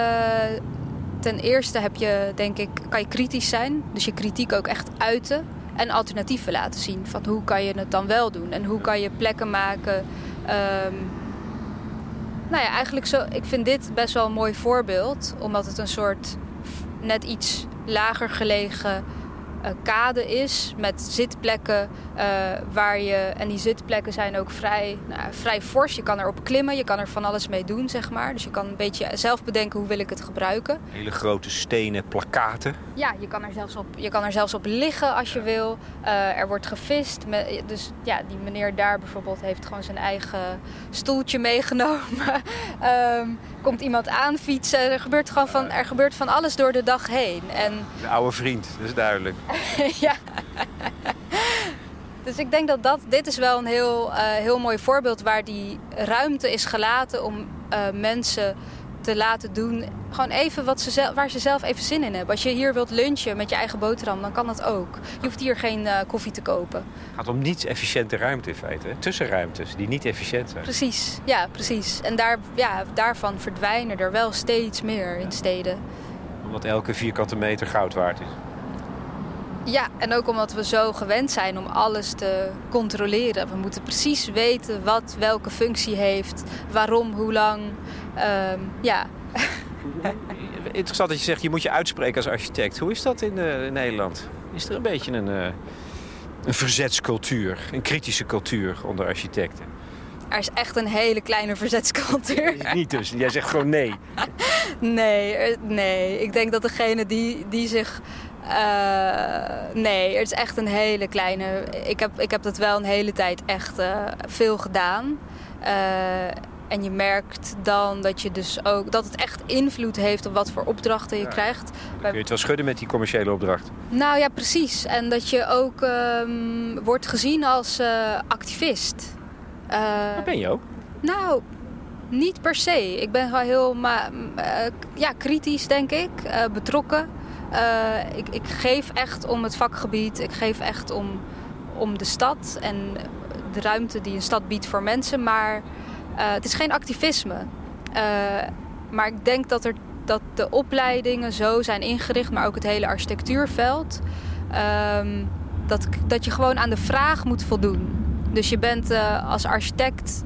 ten eerste heb je, denk ik, kan je kritisch zijn. Dus je kritiek ook echt uiten. En alternatieven laten zien. Van hoe kan je het dan wel doen? En hoe kan je plekken maken... Um, nou ja, eigenlijk zo. Ik vind dit best wel een mooi voorbeeld, omdat het een soort net iets lager gelegen kade is met zitplekken uh, waar je en die zitplekken zijn ook vrij, nou, vrij fors. Je kan erop klimmen, je kan er van alles mee doen, zeg maar. Dus je kan een beetje zelf bedenken hoe wil ik het gebruiken. Hele grote stenen plakaten. Ja, je kan er zelfs op, je kan er zelfs op liggen als je wil. Uh, er wordt gevist. Met, dus ja, die meneer daar bijvoorbeeld heeft gewoon zijn eigen stoeltje meegenomen. um, [laughs] komt iemand aanfietsen. Er gebeurt gewoon van, er gebeurt van alles door de dag heen. En... De oude vriend, dat is duidelijk. [laughs] ja. Dus ik denk dat, dat dit is wel een heel, uh, heel mooi voorbeeld waar die ruimte is gelaten om uh, mensen te laten doen. Gewoon even wat ze zelf, waar ze zelf even zin in hebben. Als je hier wilt lunchen met je eigen boterham, dan kan dat ook. Je hoeft hier geen uh, koffie te kopen. Het gaat om niets efficiënte ruimte in feite. Tussenruimtes die niet efficiënt zijn. Precies, ja, precies. En daar, ja, daarvan verdwijnen er wel steeds meer in steden. Omdat elke vierkante meter goud waard is. Ja, en ook omdat we zo gewend zijn om alles te controleren. We moeten precies weten wat welke functie heeft, waarom, hoe lang. Um, ja. [laughs] Interessant dat je zegt, je moet je uitspreken als architect. Hoe is dat in, uh, Nederland? Is er een beetje een, uh, een verzetscultuur, een kritische cultuur onder architecten? Er is echt een hele kleine verzetscultuur. [laughs] Niet dus, jij zegt gewoon nee. [laughs] nee, nee. Ik denk dat degene die, die zich uh, nee, het is echt een hele kleine. Ik heb, ik heb dat wel een hele tijd echt uh, veel gedaan. Uh, en je merkt dan dat je dus ook dat het echt invloed heeft op wat voor opdrachten je ja. krijgt. Dan kun je het wel schudden met die commerciële opdracht. Nou ja, precies. En dat je ook um, wordt gezien als activist. dat ben je ook? Nou, niet per se. Ik ben wel heel maar, ja, kritisch, denk ik, betrokken. Uh, ik, ik, geef echt om het vakgebied. Ik geef echt om, om de stad en de ruimte die een stad biedt voor mensen. Maar uh, het is geen activisme. Uh, maar ik denk dat, er, dat de opleidingen zo zijn ingericht, maar ook het hele architectuurveld. Um, dat, dat je gewoon aan de vraag moet voldoen. Dus je bent als architect,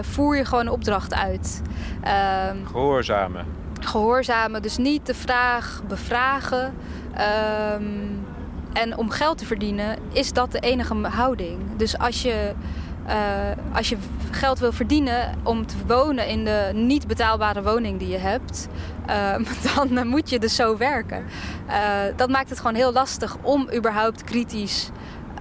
voer je gewoon een opdracht uit. Um, Gehoorzamen gehoorzamen. Dus niet de vraag bevragen. Um, en om geld te verdienen is dat de enige houding. Dus als je, uh, als je geld wil verdienen om te wonen in de niet betaalbare woning die je hebt, uh, [laughs] dan moet je dus zo werken. Uh, dat maakt het gewoon heel lastig om überhaupt kritisch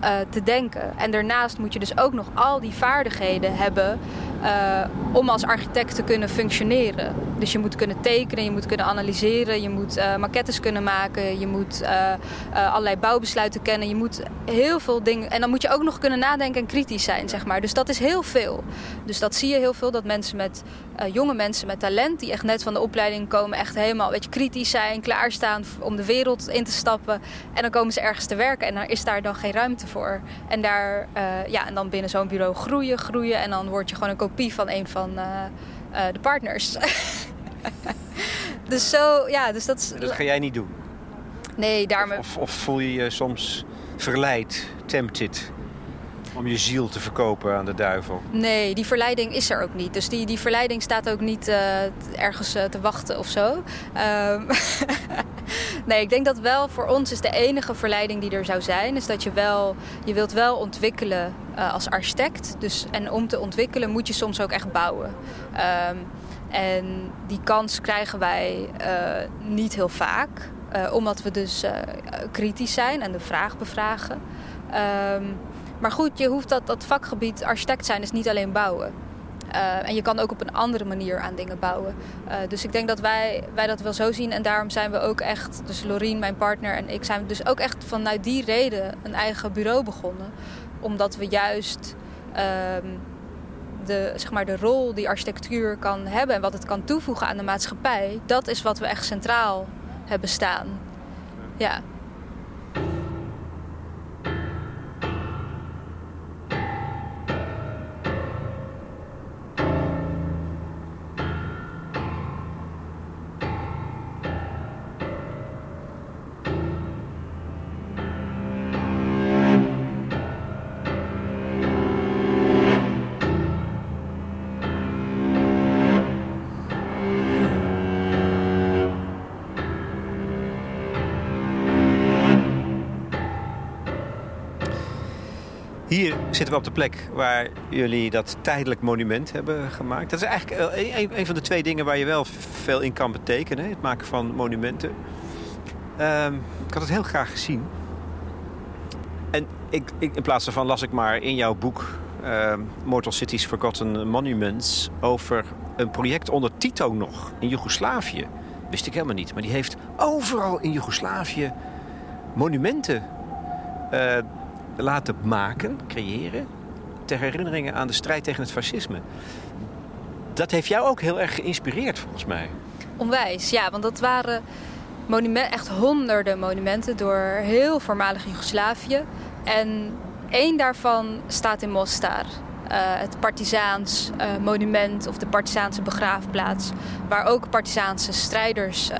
uh, te denken. En daarnaast moet je dus ook nog al die vaardigheden hebben uh, om als architect te kunnen functioneren. Dus je moet kunnen tekenen, je moet kunnen analyseren, je moet uh, maquettes kunnen maken, je moet allerlei bouwbesluiten kennen, je moet heel veel dingen. En dan moet je ook nog kunnen nadenken en kritisch zijn, zeg maar. Dus dat is heel veel. Dus dat zie je heel veel dat mensen met jonge mensen met talent, die echt net van de opleiding komen, echt helemaal weet je, kritisch zijn, klaarstaan om de wereld in te stappen. En dan komen ze ergens te werken en dan is daar dan geen ruimte voor. En, daar, ja, en dan binnen zo'n bureau groeien, groeien. En dan word je gewoon een kopie van een van uh, uh, de partners. [laughs] dus zo, ja, dus dat... Dat ga jij niet doen? Nee, daarmee... Of, of voel je je soms verleid, tempted om je ziel te verkopen aan de duivel? Nee, die verleiding is er ook niet. Dus die, die verleiding staat ook niet uh, ergens uh, te wachten of zo. Um, [laughs] nee, ik denk dat wel voor ons is de enige verleiding die er zou zijn... is dat je wel, je wilt wel ontwikkelen uh, als architect. Dus, en om te ontwikkelen moet je soms ook echt bouwen. Um, en die kans krijgen wij niet heel vaak. omdat we dus kritisch zijn en de vraag bevragen. Um, maar goed, je hoeft dat, dat vakgebied architect zijn is niet alleen bouwen. Uh, en je kan ook op een andere manier aan dingen bouwen. Uh, dus ik denk dat wij, wij dat wel zo zien. En daarom zijn we ook echt, dus Lorien, mijn partner en ik, zijn dus ook echt vanuit die reden een eigen bureau begonnen. Omdat we juist uh, de, zeg maar, de rol die architectuur kan hebben en wat het kan toevoegen aan de maatschappij, dat is wat we echt centraal hebben staan. Ja. Zitten we op de plek waar jullie dat tijdelijk monument hebben gemaakt. Dat is eigenlijk een, van de twee dingen waar je wel veel in kan betekenen. Het maken van monumenten. Ehm, ik had het heel graag gezien. En ik, in plaats daarvan las ik maar in jouw boek uh, Mortal Cities Forgotten Monuments over een project onder Tito nog in Joegoslavië. Wist ik helemaal niet. Maar die heeft overal in Joegoslavië monumenten uh, laten maken, creëren. Ter herinneringen aan de strijd tegen het fascisme. Dat heeft jou ook heel erg geïnspireerd volgens mij. Onwijs, ja. Want dat waren monumenten, echt honderden monumenten door heel voormalig Joegoslavië. En één daarvan staat in Mostar. Uh, het Partizaans uh, monument of de Partizaanse begraafplaats. Waar ook Partizaanse strijders, uh,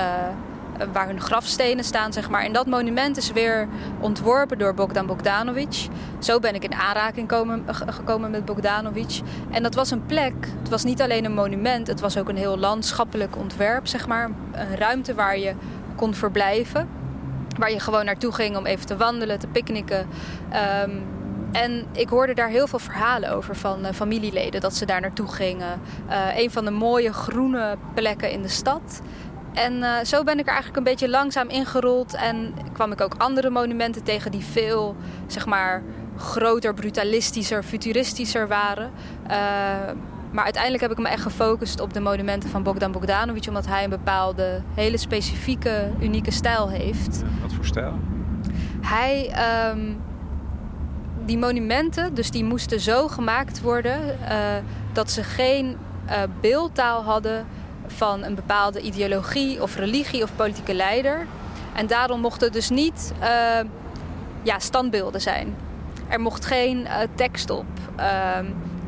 waar hun grafstenen staan, zeg maar. En dat monument is weer ontworpen door Bogdan Bogdanovic. Zo ben ik in aanraking komen, gekomen met Bogdanovic. En dat was een plek, het was niet alleen een monument, het was ook een heel landschappelijk ontwerp, zeg maar. Een ruimte waar je kon verblijven. Waar je gewoon naartoe ging om even te wandelen, te picknicken. Um, en ik hoorde daar heel veel verhalen over van uh, familieleden, dat ze daar naartoe gingen. Uh, een van de mooie groene plekken in de stad. En uh, zo ben ik er eigenlijk een beetje langzaam ingerold. En kwam ik ook andere monumenten tegen die veel, zeg maar, groter, brutalistischer, futuristischer waren. maar uiteindelijk heb ik me echt gefocust op de monumenten van Bogdan Bogdanovic, omdat hij een bepaalde, hele specifieke, unieke stijl heeft. wat voor stijl? Hij. Um, die monumenten, dus die moesten zo gemaakt worden uh, dat ze geen beeldtaal hadden van een bepaalde ideologie of religie of politieke leider. En daarom mochten dus niet uh, ja, standbeelden zijn. Er mocht geen tekst op.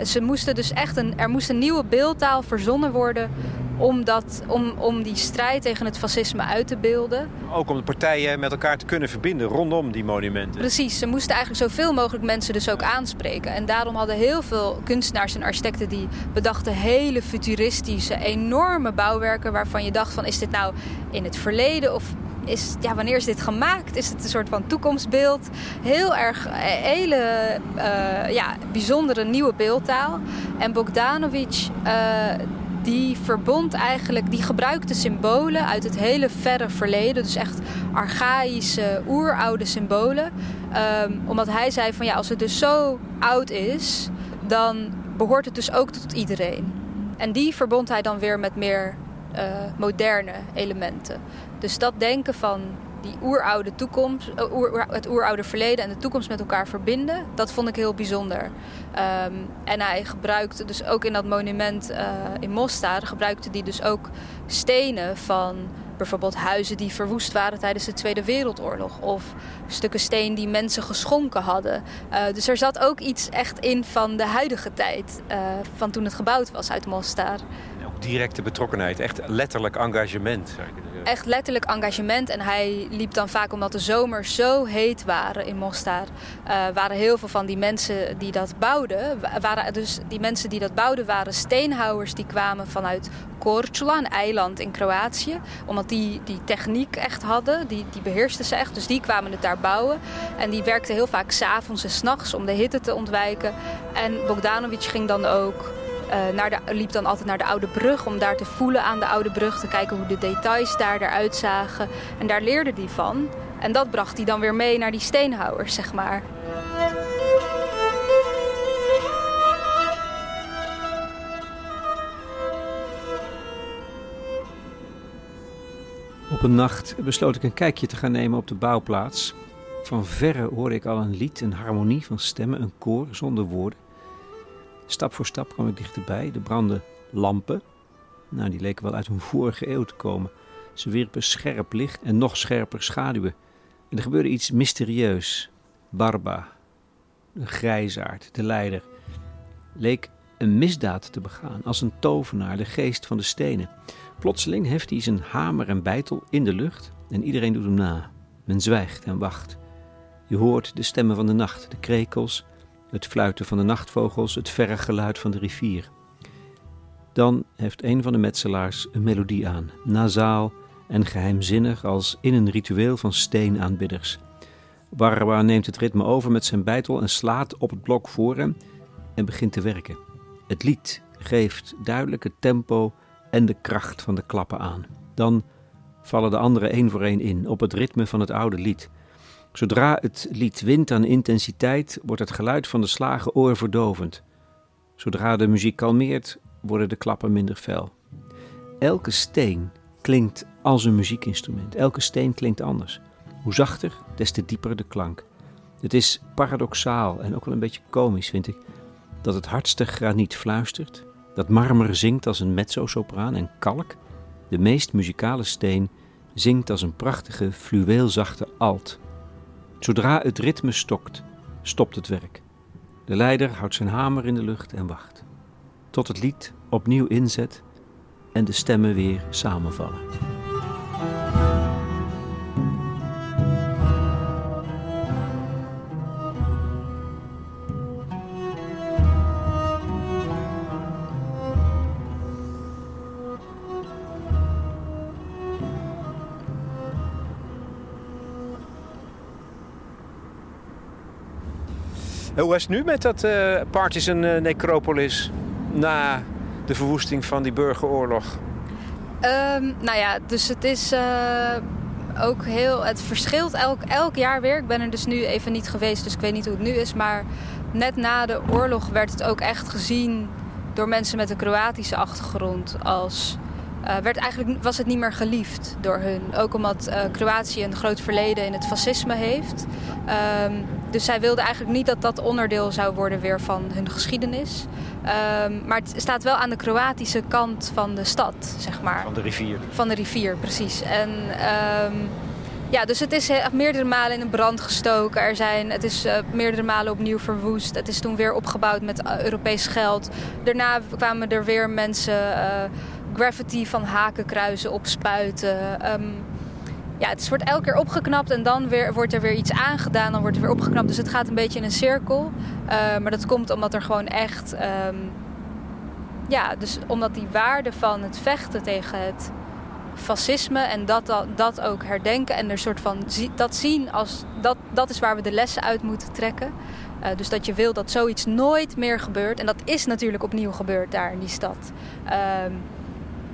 Ze moesten dus echt een, er moest een nieuwe beeldtaal verzonnen worden om, dat, om, om die strijd tegen het fascisme uit te beelden. Ook om de partijen met elkaar te kunnen verbinden rondom die monumenten. Precies, ze moesten eigenlijk zoveel mogelijk mensen dus ook aanspreken. En daarom hadden heel veel kunstenaars en architecten die bedachten hele futuristische, enorme bouwwerken waarvan je dacht van is dit nou in het verleden of is, ja, wanneer is dit gemaakt? Is het een soort van toekomstbeeld? Heel erg, eh, hele uh, ja, bijzondere nieuwe beeldtaal. En Bogdanovic, uh, die verbond eigenlijk, die gebruikte symbolen uit het hele verre verleden. Dus echt archaïsche, oeroude symbolen. Um, omdat hij zei van ja, als het dus zo oud is, dan behoort het dus ook tot iedereen. En die verbond hij dan weer met meer uh, moderne elementen. Dus dat denken van die oeroude toekomst, oer, het oeroude verleden en de toekomst met elkaar verbinden, dat vond ik heel bijzonder. Um, en hij gebruikte dus ook in dat monument uh, in Mostar, gebruikte hij dus ook stenen van bijvoorbeeld huizen die verwoest waren tijdens de Tweede Wereldoorlog. Of stukken steen die mensen geschonken hadden. Dus er zat ook iets echt in van de huidige tijd, van toen het gebouwd was uit Mostar. Directe betrokkenheid, echt letterlijk engagement. Echt letterlijk engagement. En hij liep dan vaak omdat de zomers zo heet waren in Mostar. Uh, waren heel veel van die mensen die dat bouwden. Waren dus die mensen die dat bouwden waren steenhouwers die kwamen vanuit Korčula, een eiland in Kroatië. Omdat die die techniek echt hadden, die, die beheersten ze echt. Dus die kwamen het daar bouwen. En die werkten heel vaak s'avonds en s'nachts om de hitte te ontwijken. En Bogdanovic ging dan ook naar de, liep dan altijd naar de Oude Brug om daar te voelen aan de Oude Brug. Te kijken hoe de details daar eruit zagen. En daar leerde hij van. En dat bracht hij dan weer mee naar die steenhouwers, zeg maar. Op een nacht besloot ik een kijkje te gaan nemen op de bouwplaats. Van verre hoorde ik al een lied, een harmonie van stemmen, een koor zonder woorden. Stap voor stap kwam ik dichterbij. De brandden lampen. Nou, die leken wel uit een vorige eeuw te komen. Ze wierpen scherp licht en nog scherper schaduwen. En er gebeurde iets mysterieus. Barba, de grijzaard, de leider, leek een misdaad te begaan, als een tovenaar, de geest van de stenen. Plotseling heft hij zijn hamer en bijtel in de lucht en iedereen doet hem na. Men zwijgt en wacht. Je hoort de stemmen van de nacht, de krekels, het fluiten van de nachtvogels, het verre geluid van de rivier. Dan heeft een van de metselaars een melodie aan, nasaal en geheimzinnig als in een ritueel van steenaanbidders. Barba neemt het ritme over met zijn bijtel en slaat op het blok voor hem en begint te werken. Het lied geeft duidelijk het tempo en de kracht van de klappen aan. Dan vallen de anderen één voor één in op het ritme van het oude lied. Zodra het lied wint aan intensiteit, wordt het geluid van de slagen oorverdovend. Zodra de muziek kalmeert, worden de klappen minder fel. Elke steen klinkt als een muziekinstrument. Elke steen klinkt anders. Hoe zachter, des te dieper de klank. Het is paradoxaal en ook wel een beetje komisch, vind ik, dat het hardste graniet fluistert, dat marmer zingt als een mezzo-sopraan en kalk, de meest muzikale steen, zingt als een prachtige fluweelzachte alt. Zodra het ritme stokt, stopt het werk. De leider houdt zijn hamer in de lucht en wacht. Tot het lied opnieuw inzet en de stemmen weer samenvallen. Hoe was het nu met dat uh, Partisan uh, Necropolis na de verwoesting van die burgeroorlog? Um, nou ja, dus het is uh, ook heel. Het verschilt elk, elk jaar weer. Ik ben er dus nu even niet geweest, dus ik weet niet hoe het nu is. Maar net na de oorlog werd het ook echt gezien door mensen met een Kroatische achtergrond als. Uh, werd eigenlijk, was het niet meer geliefd door hun. Ook omdat Kroatië een groot verleden in het fascisme heeft. Um, dus zij wilden eigenlijk niet dat dat onderdeel zou worden weer van hun geschiedenis. Um, maar het staat wel aan de Kroatische kant van de stad, zeg maar. Van de rivier. Van de rivier, precies. En um, ja, dus het is meerdere malen in een brand gestoken. Er zijn, het is uh, meerdere malen opnieuw verwoest. Het is toen weer opgebouwd met uh, Europees geld. Daarna kwamen er weer mensen uh, graffiti van hakenkruizen opspuiten. Um, ja, het wordt elke keer opgeknapt en dan weer, wordt er weer iets aangedaan. Dan wordt er weer opgeknapt. Dus het gaat een beetje in een cirkel. Uh, maar dat komt omdat er gewoon echt... Um, ja, dus omdat die waarde van het vechten tegen het fascisme... en dat, dat ook herdenken en er soort van dat zien als... Dat, dat is waar we de lessen uit moeten trekken. Uh, dus dat je wil dat zoiets nooit meer gebeurt. En dat is natuurlijk opnieuw gebeurd daar in die stad. Um,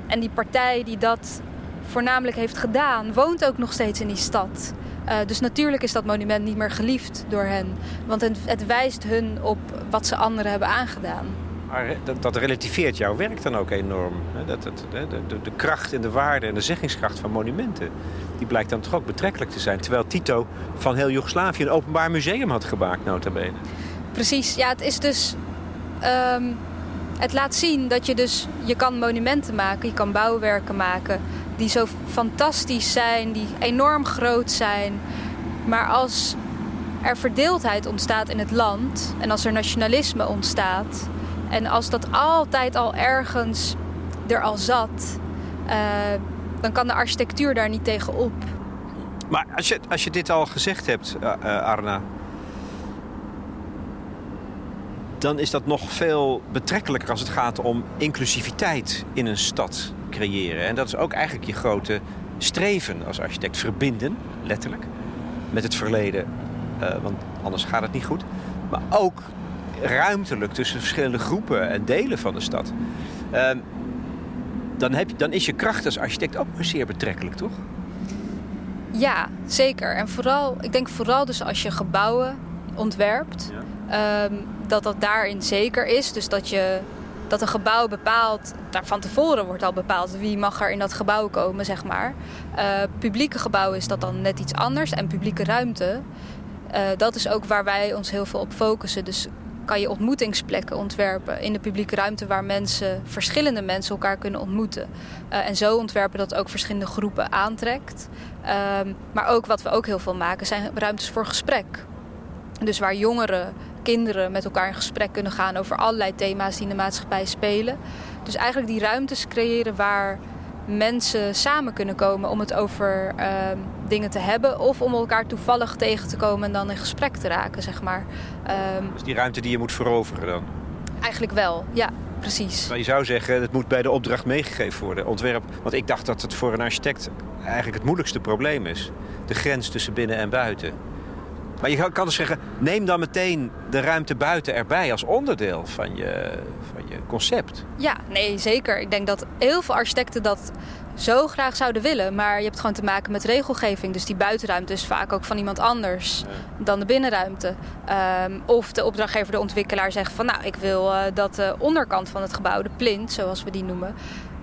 en die partij die dat voornamelijk heeft gedaan, woont ook nog steeds in die stad. Uh, dus natuurlijk is dat monument niet meer geliefd door hen. Want het, het wijst hun op wat ze anderen hebben aangedaan. Maar dat, dat relativeert jouw werk dan ook enorm. Dat, dat, de, de, de, kracht en de waarde en de zeggingskracht van monumenten... die blijkt dan toch ook betrekkelijk te zijn. Terwijl Tito van heel Joegoslavië een openbaar museum had gemaakt, nota bene. Precies, ja, het is dus... Um, het laat zien dat je dus... Je kan monumenten maken, je kan bouwwerken maken die zo fantastisch zijn, die enorm groot zijn. Maar als er verdeeldheid ontstaat in het land en als er nationalisme ontstaat en als dat altijd al ergens er al zat, uh, dan kan de architectuur daar niet tegen op. Maar als je, als je dit al gezegd hebt, uh, uh, Arna, dan is dat nog veel betrekkelijker als het gaat om inclusiviteit in een stad creëren. En dat is ook eigenlijk je grote streven als architect. Verbinden, letterlijk, met het verleden. Uh, want anders gaat het niet goed. Maar ook ruimtelijk tussen verschillende groepen en delen van de stad. Uh, dan, heb je, dan is je kracht als architect ook zeer betrekkelijk, toch? Ja, zeker. En vooral, ik denk vooral dus als je gebouwen ontwerpt, ja. um, dat dat daarin zeker is. Dus dat je dat een gebouw bepaalt, daar van tevoren wordt al bepaald wie mag er in dat gebouw komen, zeg maar. Uh, publieke gebouwen is dat dan net iets anders en publieke ruimte, uh, dat is ook waar wij ons heel veel op focussen. Dus kan je ontmoetingsplekken ontwerpen in de publieke ruimte waar mensen, verschillende mensen elkaar kunnen ontmoeten. Uh, en zo ontwerpen dat ook verschillende groepen aantrekt. Um, maar ook wat we ook heel veel maken zijn ruimtes voor gesprek. Dus waar jongeren kinderen met elkaar in gesprek kunnen gaan over allerlei thema's die in de maatschappij spelen. Dus eigenlijk die ruimtes creëren waar mensen samen kunnen komen om het over uh, dingen te hebben of om elkaar toevallig tegen te komen en dan in gesprek te raken, zeg maar. Um, dus die ruimte die je moet veroveren dan? Eigenlijk wel, ja, precies. Maar je zou zeggen, het moet bij de opdracht meegegeven worden, ontwerp. Want ik dacht dat het voor een architect eigenlijk het moeilijkste probleem is. De grens tussen binnen en buiten. Maar je kan dus zeggen, neem dan meteen de ruimte buiten erbij als onderdeel van je, van je concept. Ja, nee, zeker. Ik denk dat heel veel architecten dat zo graag zouden willen. Maar je hebt gewoon te maken met regelgeving. Dus die buitenruimte is vaak ook van iemand anders dan de binnenruimte. Ehm, of de opdrachtgever, de ontwikkelaar zegt van... nou, ik wil uh, dat de onderkant van het gebouw, de plint, zoals we die noemen...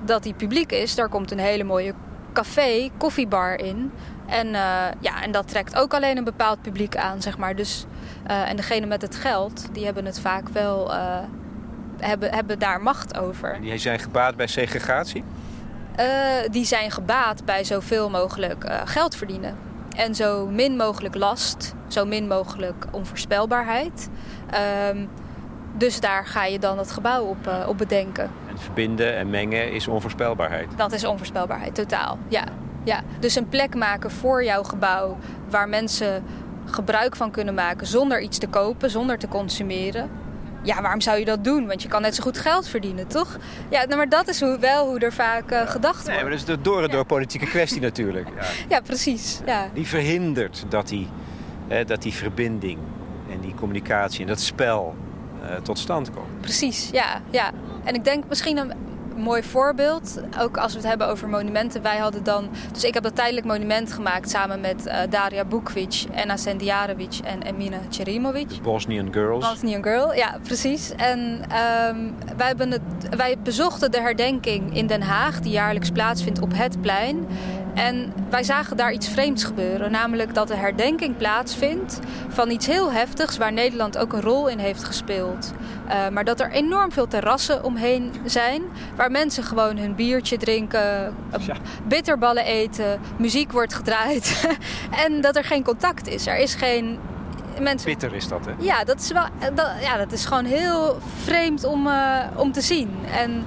dat die publiek is. Daar komt een hele mooie café, koffiebar in. En, uh, ja, en dat trekt ook alleen een bepaald publiek aan, zeg maar. Dus, uh, en degene met het geld, die hebben het vaak wel... hebben, hebben daar macht over. En die zijn gebaat bij segregatie? Die zijn gebaat bij zoveel mogelijk geld verdienen. En zo min mogelijk last, zo min mogelijk onvoorspelbaarheid. Um, dus daar ga je dan het gebouw op, op bedenken. En verbinden en mengen is onvoorspelbaarheid? Dat is onvoorspelbaarheid, totaal. Ja. Ja. Dus een plek maken voor jouw gebouw waar mensen gebruik van kunnen maken zonder iets te kopen, zonder te consumeren ja, waarom zou je dat doen? Want je kan net zo goed geld verdienen, toch? Ja, nou, maar dat is hoe, wel hoe er vaak uh, gedacht wordt. Nee, maar dat is de door en door politieke kwestie natuurlijk. [laughs] Ja, ja precies. Ja. Die verhindert dat die, eh, dat die verbinding en die communicatie en dat spel uh, tot stand komt. Precies, ja, ja. En ik denk misschien een mooi voorbeeld. Ook als we het hebben over monumenten. Wij hadden dan. Dus ik heb dat tijdelijk monument gemaakt samen met uh, Daria Bukvic, Enna Sendiarevic en Emina Cerimovic. De Bosnian Girls. Bosnian Girl, ja, precies. En um, wij, hebben het, wij bezochten de herdenking in Den Haag, die jaarlijks plaatsvindt op het plein. En wij zagen daar iets vreemds gebeuren. Namelijk dat de herdenking plaatsvindt van iets heel heftigs waar Nederland ook een rol in heeft gespeeld. Uh, maar dat er enorm veel terrassen omheen zijn. Waar mensen gewoon hun biertje drinken, ja. bitterballen eten, muziek wordt gedraaid. [laughs] en dat er geen contact is. Er is geen Mensen... Bitter is dat, hè? Ja, dat is, wel, dat, ja, dat is gewoon heel vreemd om, uh, om te zien. En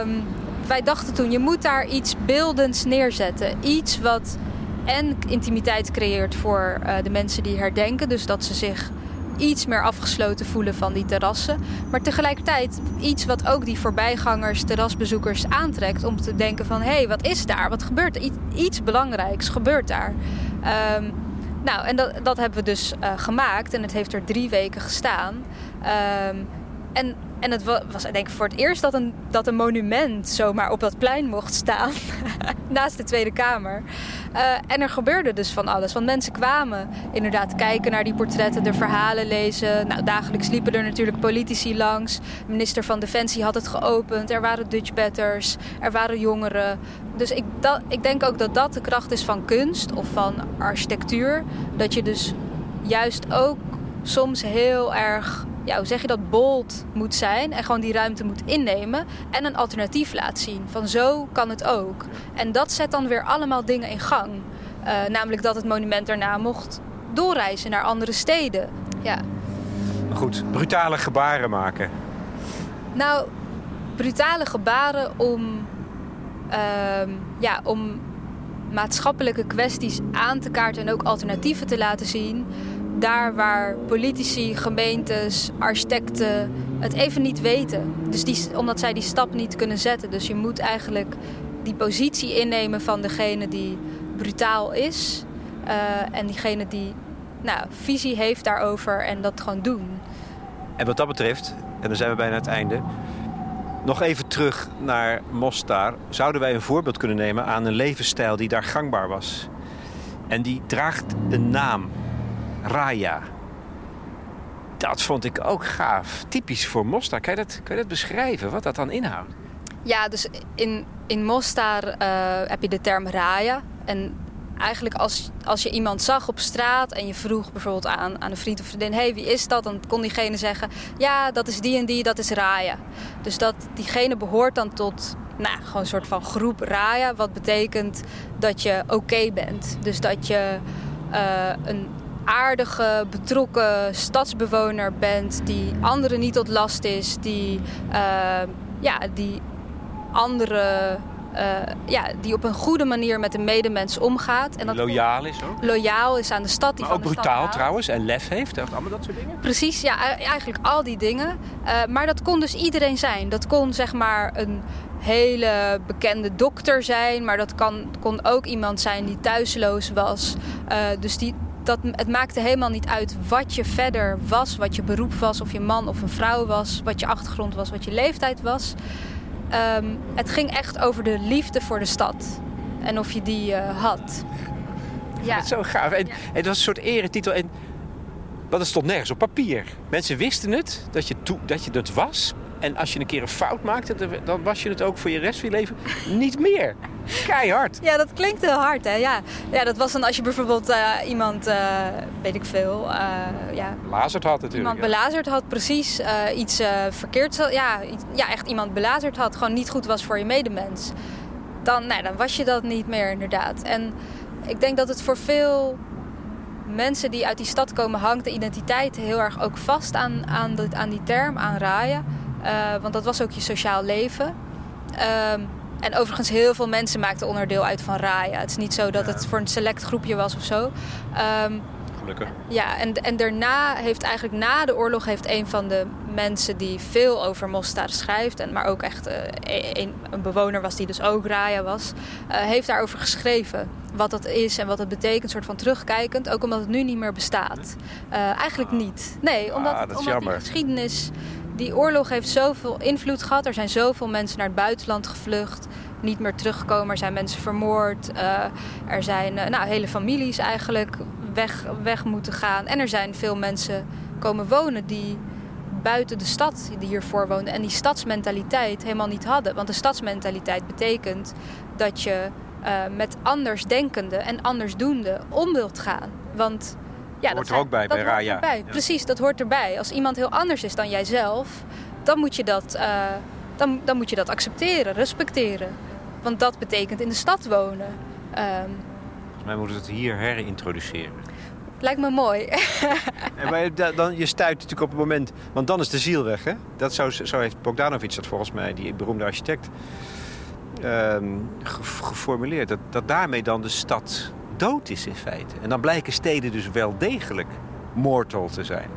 um, wij dachten toen, je moet daar iets beeldends neerzetten. Iets wat en intimiteit creëert voor uh, de mensen die herdenken. Dus dat ze zich iets meer afgesloten voelen van die terrassen. Maar tegelijkertijd iets wat ook die voorbijgangers, terrasbezoekers aantrekt. Om te denken van, hé, hey, wat is daar? Wat gebeurt er? Iets, belangrijks gebeurt daar. Um, nou, en dat, dat hebben we dus uh, gemaakt. En het heeft er drie weken gestaan. Um, en, en het was denk voor het eerst dat een, dat een monument zomaar op dat plein mocht staan. [laughs] naast de Tweede Kamer. Uh, en er gebeurde dus van alles. Want mensen kwamen inderdaad kijken naar die portretten, de verhalen lezen. Nou, dagelijks liepen er natuurlijk politici langs. De minister van Defensie had het geopend. Er waren Dutchbatters, er waren jongeren. Dus ik, dat, ik denk ook dat dat de kracht is van kunst of van architectuur. Dat je dus juist ook soms heel erg ja, hoe zeg je dat, bold moet zijn en gewoon die ruimte moet innemen en een alternatief laat zien. Van zo kan het ook. En dat zet dan weer allemaal dingen in gang. Uh, namelijk dat het monument daarna mocht doorreizen naar andere steden. Ja. Goed, brutale gebaren maken. Nou, brutale gebaren om, uh, ja, om maatschappelijke kwesties aan te kaarten en ook alternatieven te laten zien daar waar politici, gemeentes, architecten het even niet weten. Dus die, omdat zij die stap niet kunnen zetten. Dus je moet eigenlijk die positie innemen van degene die brutaal is. Uh, en diegene die nou, visie heeft daarover en dat gewoon doen. En wat dat betreft, en dan zijn we bijna het einde. Nog even terug naar Mostar. Zouden wij een voorbeeld kunnen nemen aan een levensstijl die daar gangbaar was? En die draagt een naam. Raya. Dat vond ik ook gaaf. Typisch voor Mostar. Kan je dat, kan je dat beschrijven, wat dat dan inhoudt? Ja, dus in, in Mostar uh, heb je de term Raya. En eigenlijk als, als je iemand zag op straat en je vroeg bijvoorbeeld aan, aan een vriend of vriendin... hey, wie is dat? Dan kon diegene zeggen, ja, dat is die en die, dat is Raya. Dus dat diegene behoort dan tot nou, gewoon een soort van groep Raya. Wat betekent dat je oké bent. Dus dat je uh, een aardige, betrokken stadsbewoner bent, die anderen niet tot last is, die, uh, ja, die anderen. Uh, ja, die op een goede manier met de medemens omgaat. En dat loyaal is ook. Loyaal is aan de stad. Die maar van ook brutaal trouwens en lef heeft. Allemaal dat soort dingen. Precies, ja, eigenlijk al die dingen. Uh, maar dat kon dus iedereen zijn. Dat kon zeg maar een hele bekende dokter zijn. Maar dat kan, kon ook iemand zijn die thuisloos was. Uh, dus die, dat, het maakte helemaal niet uit wat je verder was, wat je beroep was, of je man of een vrouw was, wat je achtergrond was, wat je leeftijd was. Ehm, het ging echt over de liefde voor de stad en of je die uh, had. Ja. Dat is zo gaaf. En, het was een soort eretitel. En, want het stond nergens op papier. Mensen wisten het, dat je, dat je het was. En als je een keer een fout maakte, dan was je het ook voor je rest van je leven niet meer. Keihard. Ja, dat klinkt heel hard, hè? Ja, ja dat was dan als je bijvoorbeeld uh, iemand, uh, weet ik veel... Uh, ja, belazerd had natuurlijk. Iemand belazerd had, precies. iets verkeerd, ja, ja, echt iemand belazerd had. Gewoon niet goed was voor je medemens. Dan, nou, dan was je dat niet meer, inderdaad. En ik denk dat het voor veel mensen die uit die stad komen... hangt de identiteit heel erg ook vast aan, aan, de, aan die term, aan raaien. Want dat was ook je sociaal leven... Ehm, en overigens, heel veel mensen maakten onderdeel uit van Raya. Het is niet zo dat het voor een select groepje was of zo. Um, Gelukkig. Ja, en, en daarna heeft eigenlijk na de oorlog heeft een van de mensen die veel over Mostar schrijft, en, maar ook echt uh, een, een, bewoner was die dus ook Raya was, uh, heeft daarover geschreven. Wat dat is en wat het betekent, soort van terugkijkend. Ook omdat het nu niet meer bestaat. Uh, eigenlijk ah. niet. Nee, omdat, ah, omdat die geschiedenis die oorlog heeft zoveel invloed gehad. Er zijn zoveel mensen naar het buitenland gevlucht, niet meer teruggekomen. Er zijn mensen vermoord. Uh, er zijn uh, nou, hele families eigenlijk weg, weg moeten gaan. En er zijn veel mensen komen wonen die buiten de stad die hiervoor woonden en die stadsmentaliteit helemaal niet hadden. Want de stadsmentaliteit betekent dat je uh, met andersdenkende en andersdoende om wilt gaan. Want ja, dat hoort er ook bij, bij Raya. Erbij. Precies, dat hoort erbij. Als iemand heel anders is dan jijzelf, dan moet je dat, uh, dan, dan moet je dat accepteren, respecteren. Want dat betekent in de stad wonen. Um, Volgens mij moeten we het hier herintroduceren. Lijkt me mooi. [laughs] en maar dan, je stuit natuurlijk op het moment... Want dan is de ziel weg, hè? Dat zo, zo heeft Bogdanovic dat volgens mij, die beroemde architect... Um, geformuleerd. Dat, dat daarmee dan de stad dood is in feite. En dan blijken steden dus wel degelijk mortal te zijn.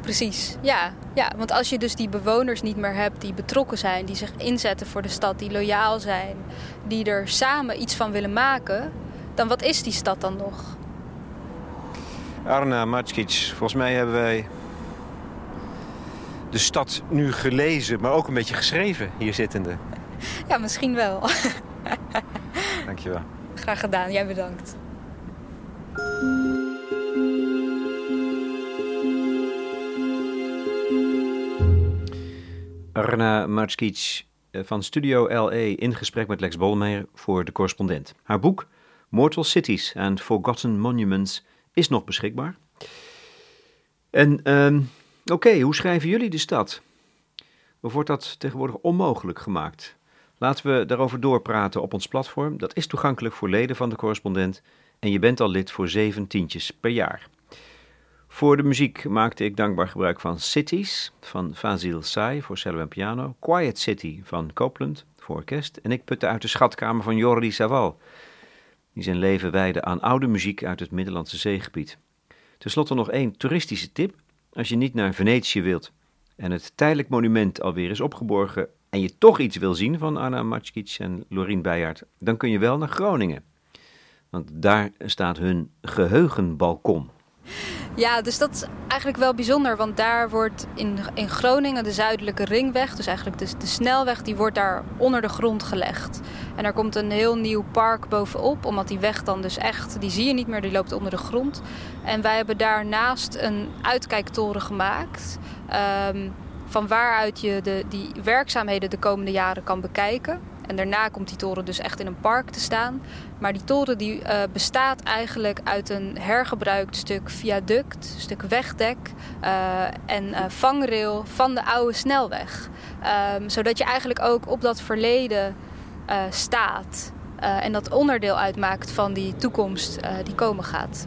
Precies, ja. ja. Want als je dus die bewoners niet meer hebt die betrokken zijn, die zich inzetten voor de stad, die loyaal zijn, die er samen iets van willen maken, dan wat is die stad dan nog? Arna Matskic, volgens mij hebben wij de stad nu gelezen, maar ook een beetje geschreven hier zittende. Ja, misschien wel. [laughs] Dankjewel. Graag gedaan, jij bedankt. Arna Marskic eh, van Studio LE in gesprek met Lex Bolmeijer voor de correspondent. Haar boek Mortal Cities and Forgotten Monuments is nog beschikbaar. En uh, oké, hoe schrijven jullie de stad? Of wordt dat tegenwoordig onmogelijk gemaakt? Laten we daarover doorpraten op ons platform. Dat is toegankelijk voor leden van de correspondent en je bent al lid voor zeven tientjes per jaar. Voor de muziek maakte ik dankbaar gebruik van Cities van Fazil Say voor cello en piano, Quiet City van Copeland voor orkest en ik putte uit de schatkamer van Jordi Saval, die zijn leven wijde aan oude muziek uit het Middellandse zeegebied. Ten slotte nog één toeristische tip. Als je niet naar Venetië wilt en het tijdelijk monument alweer is opgeborgen en je toch iets wil zien van Anna Matschkic en Lorien Beijaard, dan kun je wel naar Groningen. Want daar staat hun geheugenbalkon. Ja, dus dat is eigenlijk wel bijzonder. Want daar wordt in, in Groningen de zuidelijke ringweg, dus eigenlijk de, de snelweg, die wordt daar onder de grond gelegd. En daar komt een heel nieuw park bovenop, omdat die weg dan dus echt, die zie je niet meer, die loopt onder de grond. En wij hebben daarnaast een uitkijktoren gemaakt. Um, van waaruit je de, die werkzaamheden de komende jaren kan bekijken. En daarna komt die toren dus echt in een park te staan. Maar die toren die, uh, bestaat eigenlijk uit een hergebruikt stuk viaduct, stuk wegdek uh, en uh, vangrail van de oude snelweg. Um, zodat je eigenlijk ook op dat verleden staat. en dat onderdeel uitmaakt van die toekomst die komen gaat.